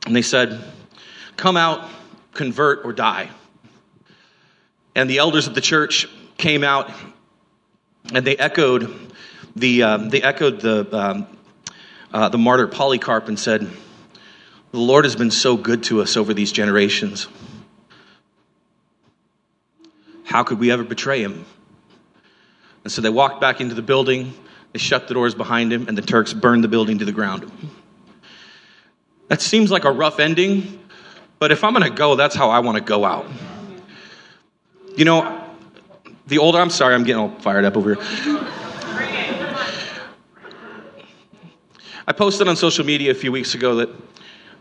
and they said, Come out, convert, or die. And the elders of the church came out and they echoed the, um, they echoed the, um, uh, the martyr Polycarp and said, The Lord has been so good to us over these generations. How could we ever betray him? And so they walked back into the building, they shut the doors behind him, and the Turks burned the building to the ground. That seems like a rough ending, but if I'm going to go, that's how I want to go out. You know, the older, I'm sorry, I'm getting all fired up over here. I posted on social media a few weeks ago that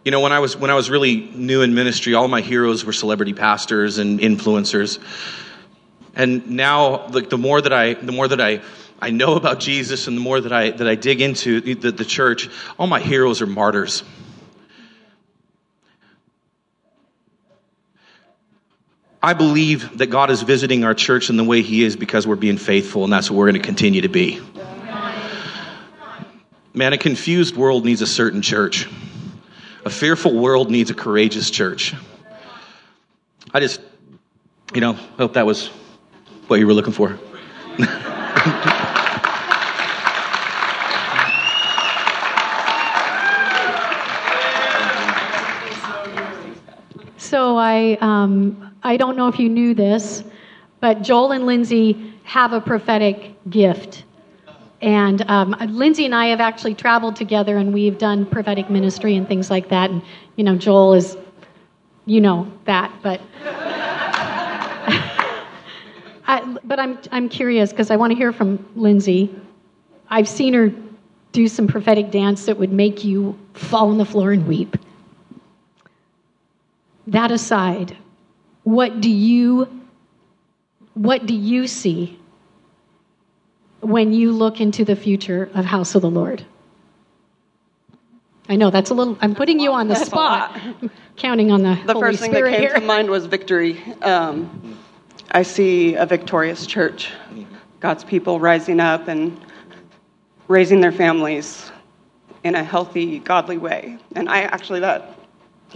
you know when I was when I was really new in ministry, all my heroes were celebrity pastors and influencers. And now, like the more that I the more that I I know about Jesus and the more that I that I dig into the, the church, all my heroes are martyrs. I believe that God is visiting our church in the way He is because we're being faithful, and that's what we're going to continue to be. Man, a confused world needs a certain church. A fearful world needs a courageous church. I just, you know, hope that was what you were looking for. So I, um, I don't know if you knew this, but Joel and Lindsay have a prophetic gift. And um, Lindsay and I have actually traveled together and we've done prophetic ministry and things like that. And, you know, Joel is, you know, that. But, I, but I'm, I'm curious because I want to hear from Lindsay. I've seen her do some prophetic dance that would make you fall on the floor and weep. That aside, what do you what do you see when you look into the future of House of the Lord? I know that's a little. I'm putting you on the That's spot. counting on the The Holy first thing that came here. to mind was victory. Um, I see a victorious church, God's people rising up and raising their families in a healthy, godly way. And I actually, that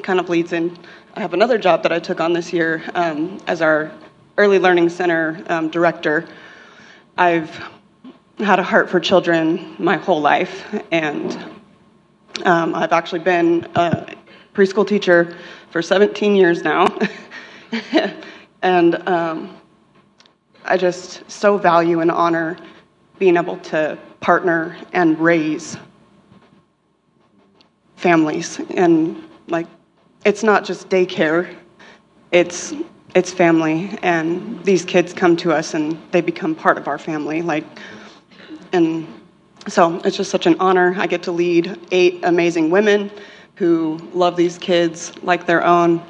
kind of leads in. I have another job that I took on this year um, as our Early Learning Center um, director. I've had a heart for children my whole life, and um, I've actually been a preschool teacher for 17 years now. and um, I just so value and honor being able to partner and raise families. And like, it's not just daycare, it's it's family and these kids come to us and they become part of our family like and so it's just such an honor. I get to lead eight amazing women who love these kids like their own.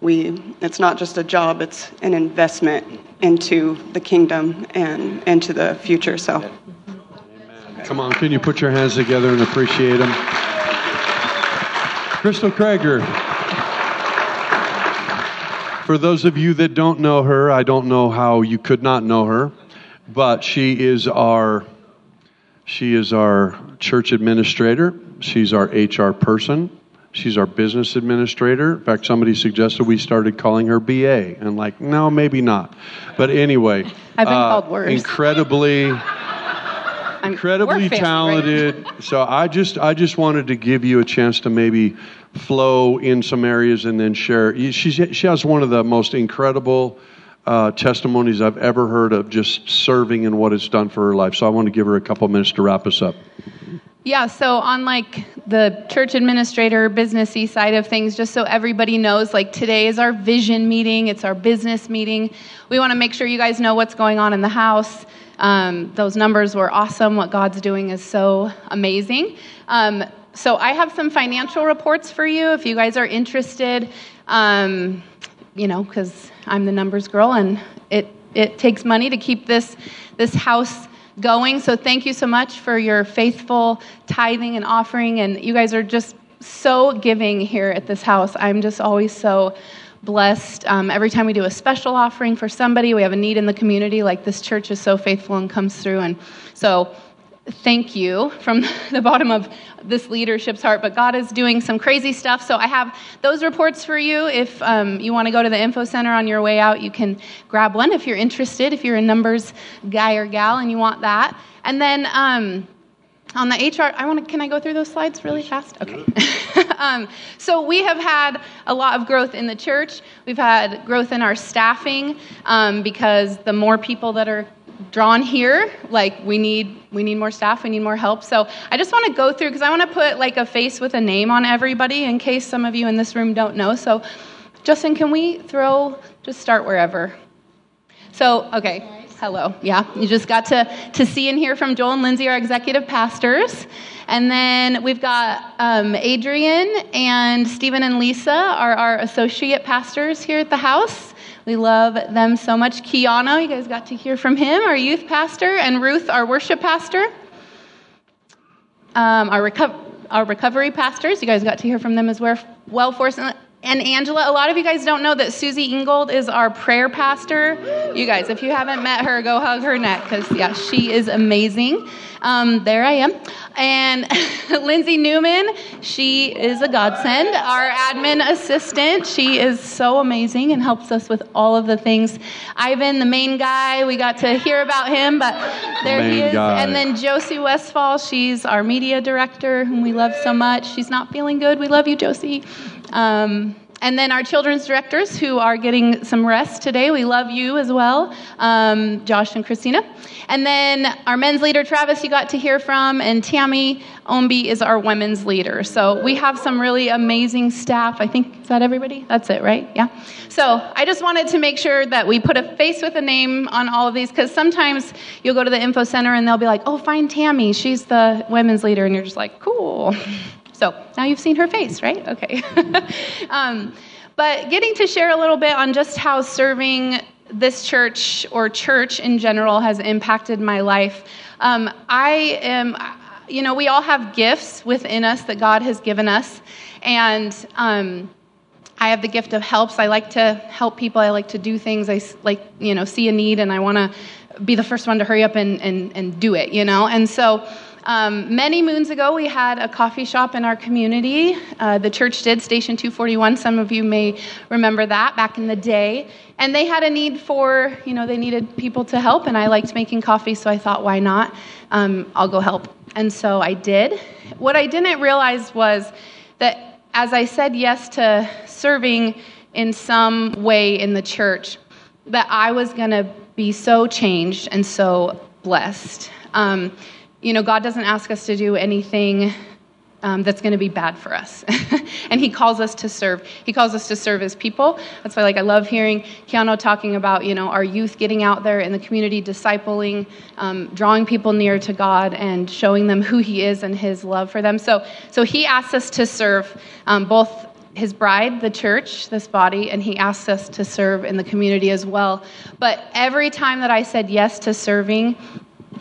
We, it's not just a job, it's an investment into the kingdom and into the future. So, Come on, can you put your hands together and appreciate them? Crystal Krager. For those of you that don't know her, I don't know how you could not know her, but she is our she is our church administrator. She's our HR person. She's our business administrator. In fact, somebody suggested we started calling her BA, and like, no, maybe not. But anyway, I've been uh, called worse. Incredibly, incredibly right? talented. So I just I just wanted to give you a chance to maybe flow in some areas and then share. She's, she has one of the most incredible uh, testimonies I've ever heard of just serving and what it's done for her life. So I want to give her a couple minutes to wrap us up. Yeah, so on like the church administrator businessy side of things, just so everybody knows, like today is our vision meeting, it's our business meeting. We want to make sure you guys know what's going on in the house. Um, those numbers were awesome. What God's doing is so amazing. Um, so I have some financial reports for you if you guys are interested. Um, you know, because I'm the numbers girl, and it it takes money to keep this this house going. So thank you so much for your faithful tithing and offering, and you guys are just so giving here at this house. I'm just always so blessed. Um, every time we do a special offering for somebody, we have a need in the community. Like this church is so faithful and comes through, and so thank you from the bottom of this leadership's heart. But God is doing some crazy stuff. So I have those reports for you. If um, you want to go to the info center on your way out, you can grab one if you're interested, if you're a numbers guy or gal and you want that. And then um, on the HR, I want to, can I go through those slides really fast? Okay. um, so we have had a lot of growth in the church. We've had growth in our staffing um, because the more people that are drawn here like we need we need more staff we need more help. So i just want to go through because i want to put like a face with a name on everybody in case some of you in this room don't know. So justin can we throw just start wherever? So okay hello yeah you just got to to see and hear from joel and lindsay our executive pastors. And then we've got um, adrian and stephen and lisa are our associate pastors here at the house we love them so much. Kiana, you guys got to hear from him, our youth pastor, and Ruth, our worship pastor. Um, our, reco- our recovery pastors, you guys got to hear from them as well. well. And Angela, a lot of you guys don't know that Susie Ingold is our prayer pastor. You guys, if you haven't met her, go hug her neck because, yeah, she is amazing. Um, there I am. And Lindsay Newman, she is a godsend, our admin assistant. She is so amazing and helps us with all of the things. Ivan, the main guy, we got to hear about him, but there he is. guy. And then Josie Westfall, she's our media director, whom we love so much. She's not feeling good. We love you, Josie. Um, and then our children's directors who are getting some rest today. We love you as well, um, Josh and Christina. And then our men's leader, Travis, you got to hear from, and Tammy Ombi is our women's leader. So we have some really amazing staff. I think, is that everybody? That's it, right? Yeah. So I just wanted to make sure that we put a face with a name on all of these because sometimes you'll go to the info center and they'll be like, oh, find Tammy. She's the women's leader. And you're just like, cool. So now you've seen her face, right? Okay. um, but getting to share a little bit on just how serving this church or church in general has impacted my life. Um, I am, you know, we all have gifts within us that God has given us. And um, I have the gift of helps. I like to help people. I like to do things. I like, you know, see a need and I want to be the first one to hurry up and, and, and do it, you know? And so, um, many moons ago, we had a coffee shop in our community. Uh, the church did, Station 241. Some of you may remember that back in the day. And they had a need for, you know, they needed people to help, and I liked making coffee, so I thought, why not? Um, I'll go help. And so I did. What I didn't realize was that as I said yes to serving in some way in the church, that I was going to be so changed and so blessed. Um, you know, God doesn't ask us to do anything um, that's going to be bad for us. and he calls us to serve. He calls us to serve as people. That's why, like, I love hearing Keanu talking about, you know, our youth getting out there in the community, discipling, um, drawing people near to God, and showing them who He is and His love for them. So, so He asks us to serve um, both His bride, the church, this body, and He asks us to serve in the community as well. But every time that I said yes to serving,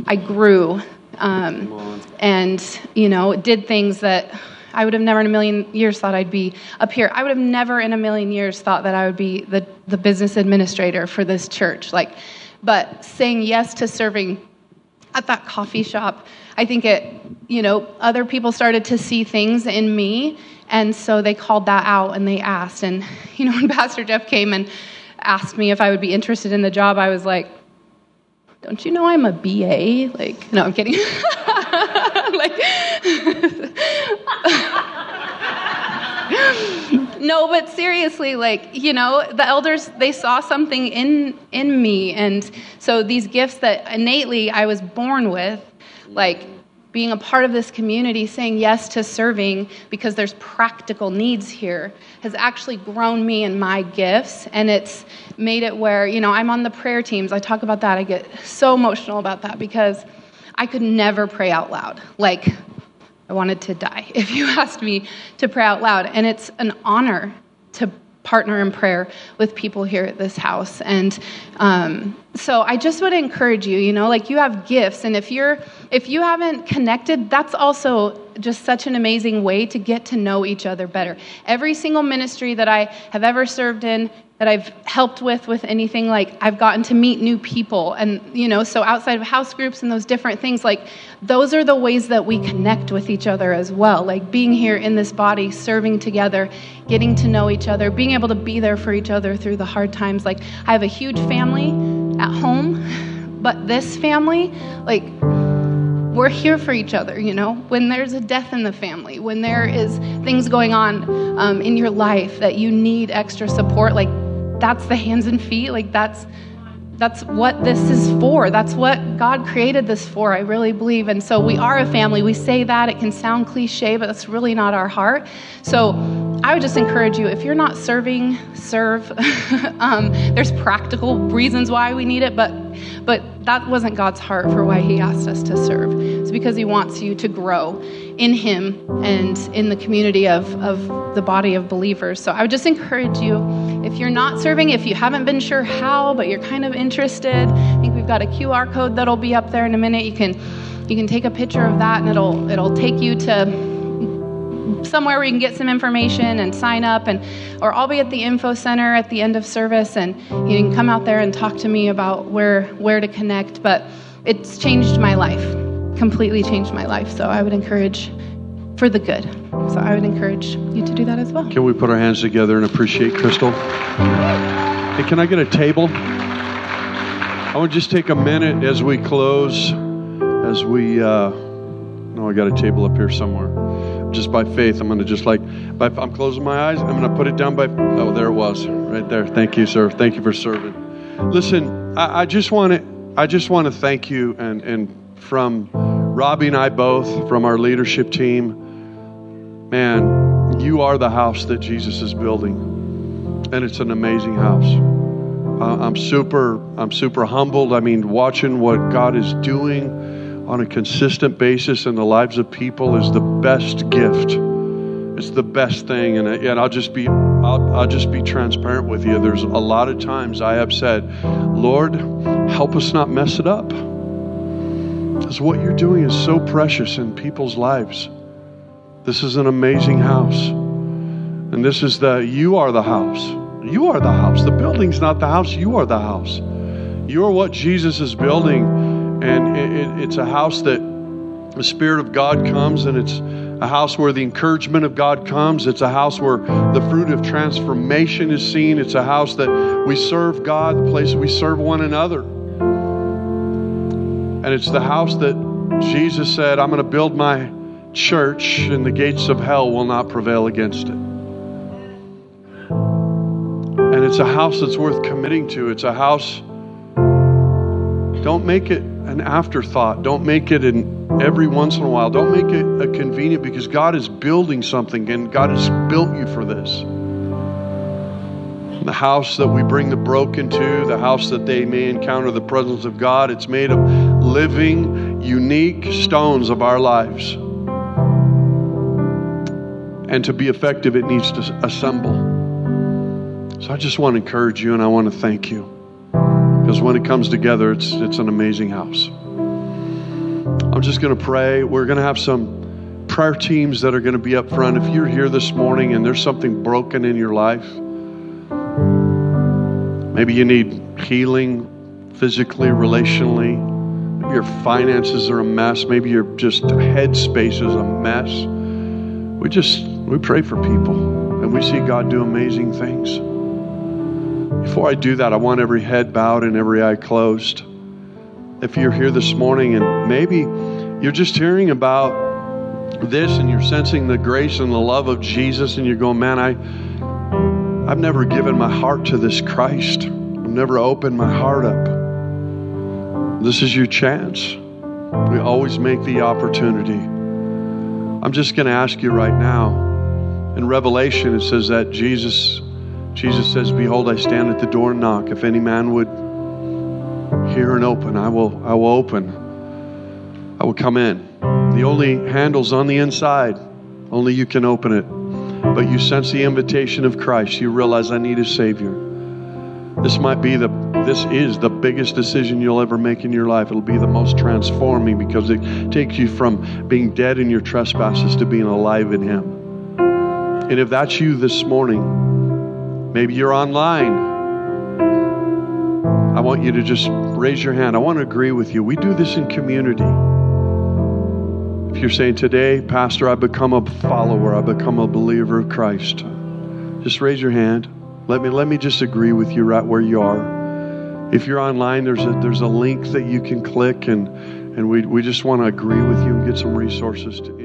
I grew um, and you know did things that I would have never in a million years thought I'd be up here. I would have never in a million years thought that I would be the, the business administrator for this church. Like, but saying yes to serving at that coffee shop, I think it, you know, other people started to see things in me, and so they called that out and they asked. And you know, when Pastor Jeff came and asked me if I would be interested in the job, I was like, don't you know I'm a BA? Like, no, I'm kidding. like, no, but seriously, like, you know, the elders, they saw something in, in me. And so these gifts that innately I was born with, like, being a part of this community, saying yes to serving because there's practical needs here, has actually grown me in my gifts. And it's made it where, you know, I'm on the prayer teams. I talk about that. I get so emotional about that because I could never pray out loud. Like, I wanted to die if you asked me to pray out loud. And it's an honor to partner in prayer with people here at this house. And um, so I just would encourage you, you know, like you have gifts, and if you're if you haven't connected, that's also just such an amazing way to get to know each other better. Every single ministry that I have ever served in that I've helped with with anything like I've gotten to meet new people and you know so outside of house groups and those different things like those are the ways that we connect with each other as well like being here in this body serving together getting to know each other being able to be there for each other through the hard times like I have a huge family at home but this family like we're here for each other, you know? When there's a death in the family, when there is things going on um, in your life that you need extra support, like that's the hands and feet. Like that's that's what this is for. That's what God created this for, I really believe. And so we are a family. We say that. It can sound cliche, but that's really not our heart. So I would just encourage you if you're not serving, serve. um, there's practical reasons why we need it, but, but that wasn't God's heart for why He asked us to serve. It's because He wants you to grow in Him and in the community of, of the body of believers. So I would just encourage you if you're not serving, if you haven't been sure how, but you're kind of interested, I think we've got a QR code that'll be up there in a minute. You can you can take a picture of that and it'll it'll take you to somewhere where you can get some information and sign up and or I'll be at the info center at the end of service and you can come out there and talk to me about where where to connect but it's changed my life completely changed my life so I would encourage for the good. So I would encourage you to do that as well. Can we put our hands together and appreciate Crystal? Hey, can I get a table? I want to just take a minute as we close, as we, uh, no, I got a table up here somewhere. Just by faith. I'm going to just like, by, I'm closing my eyes. I'm going to put it down by, oh, there it was, right there. Thank you, sir. Thank you for serving. Listen, I, I just want to, I just want to thank you and, and from Robbie and I both, from our leadership team, man, you are the house that Jesus is building. And it's an amazing house. I'm super, I'm super humbled. I mean, watching what God is doing on a consistent basis in the lives of people is the best gift. It's the best thing, and, and I'll just be, I'll, I'll just be transparent with you. There's a lot of times I have said, "Lord, help us not mess it up," because what you're doing is so precious in people's lives. This is an amazing house, and this is the, you are the house. You are the house. The building's not the house. You are the house. You are what Jesus is building. And it, it, it's a house that the Spirit of God comes, and it's a house where the encouragement of God comes. It's a house where the fruit of transformation is seen. It's a house that we serve God, the place we serve one another. And it's the house that Jesus said, I'm going to build my church, and the gates of hell will not prevail against it. And it's a house that's worth committing to. It's a house, don't make it an afterthought. Don't make it an every once in a while. Don't make it a convenient because God is building something and God has built you for this. The house that we bring the broken to, the house that they may encounter the presence of God, it's made of living, unique stones of our lives. And to be effective, it needs to assemble. So I just want to encourage you and I want to thank you. Because when it comes together, it's, it's an amazing house. I'm just going to pray. We're going to have some prayer teams that are going to be up front. If you're here this morning and there's something broken in your life, maybe you need healing physically, relationally. Maybe your finances are a mess. Maybe your just headspace is a mess. We just we pray for people and we see God do amazing things. Before I do that, I want every head bowed and every eye closed. If you're here this morning and maybe you're just hearing about this and you're sensing the grace and the love of Jesus and you're going, man, I, I've never given my heart to this Christ. I've never opened my heart up. This is your chance. We always make the opportunity. I'm just going to ask you right now. In Revelation, it says that Jesus Jesus says, Behold, I stand at the door and knock. If any man would hear and open, I will, I will open. I will come in. The only handle's on the inside. Only you can open it. But you sense the invitation of Christ. You realize I need a Savior. This might be the this is the biggest decision you'll ever make in your life. It'll be the most transforming because it takes you from being dead in your trespasses to being alive in Him. And if that's you this morning, Maybe you're online. I want you to just raise your hand. I want to agree with you. We do this in community. If you're saying today, Pastor, I become a follower, I become a believer of Christ, just raise your hand. Let me let me just agree with you right where you are. If you're online, there's a there's a link that you can click and and we, we just want to agree with you and get some resources to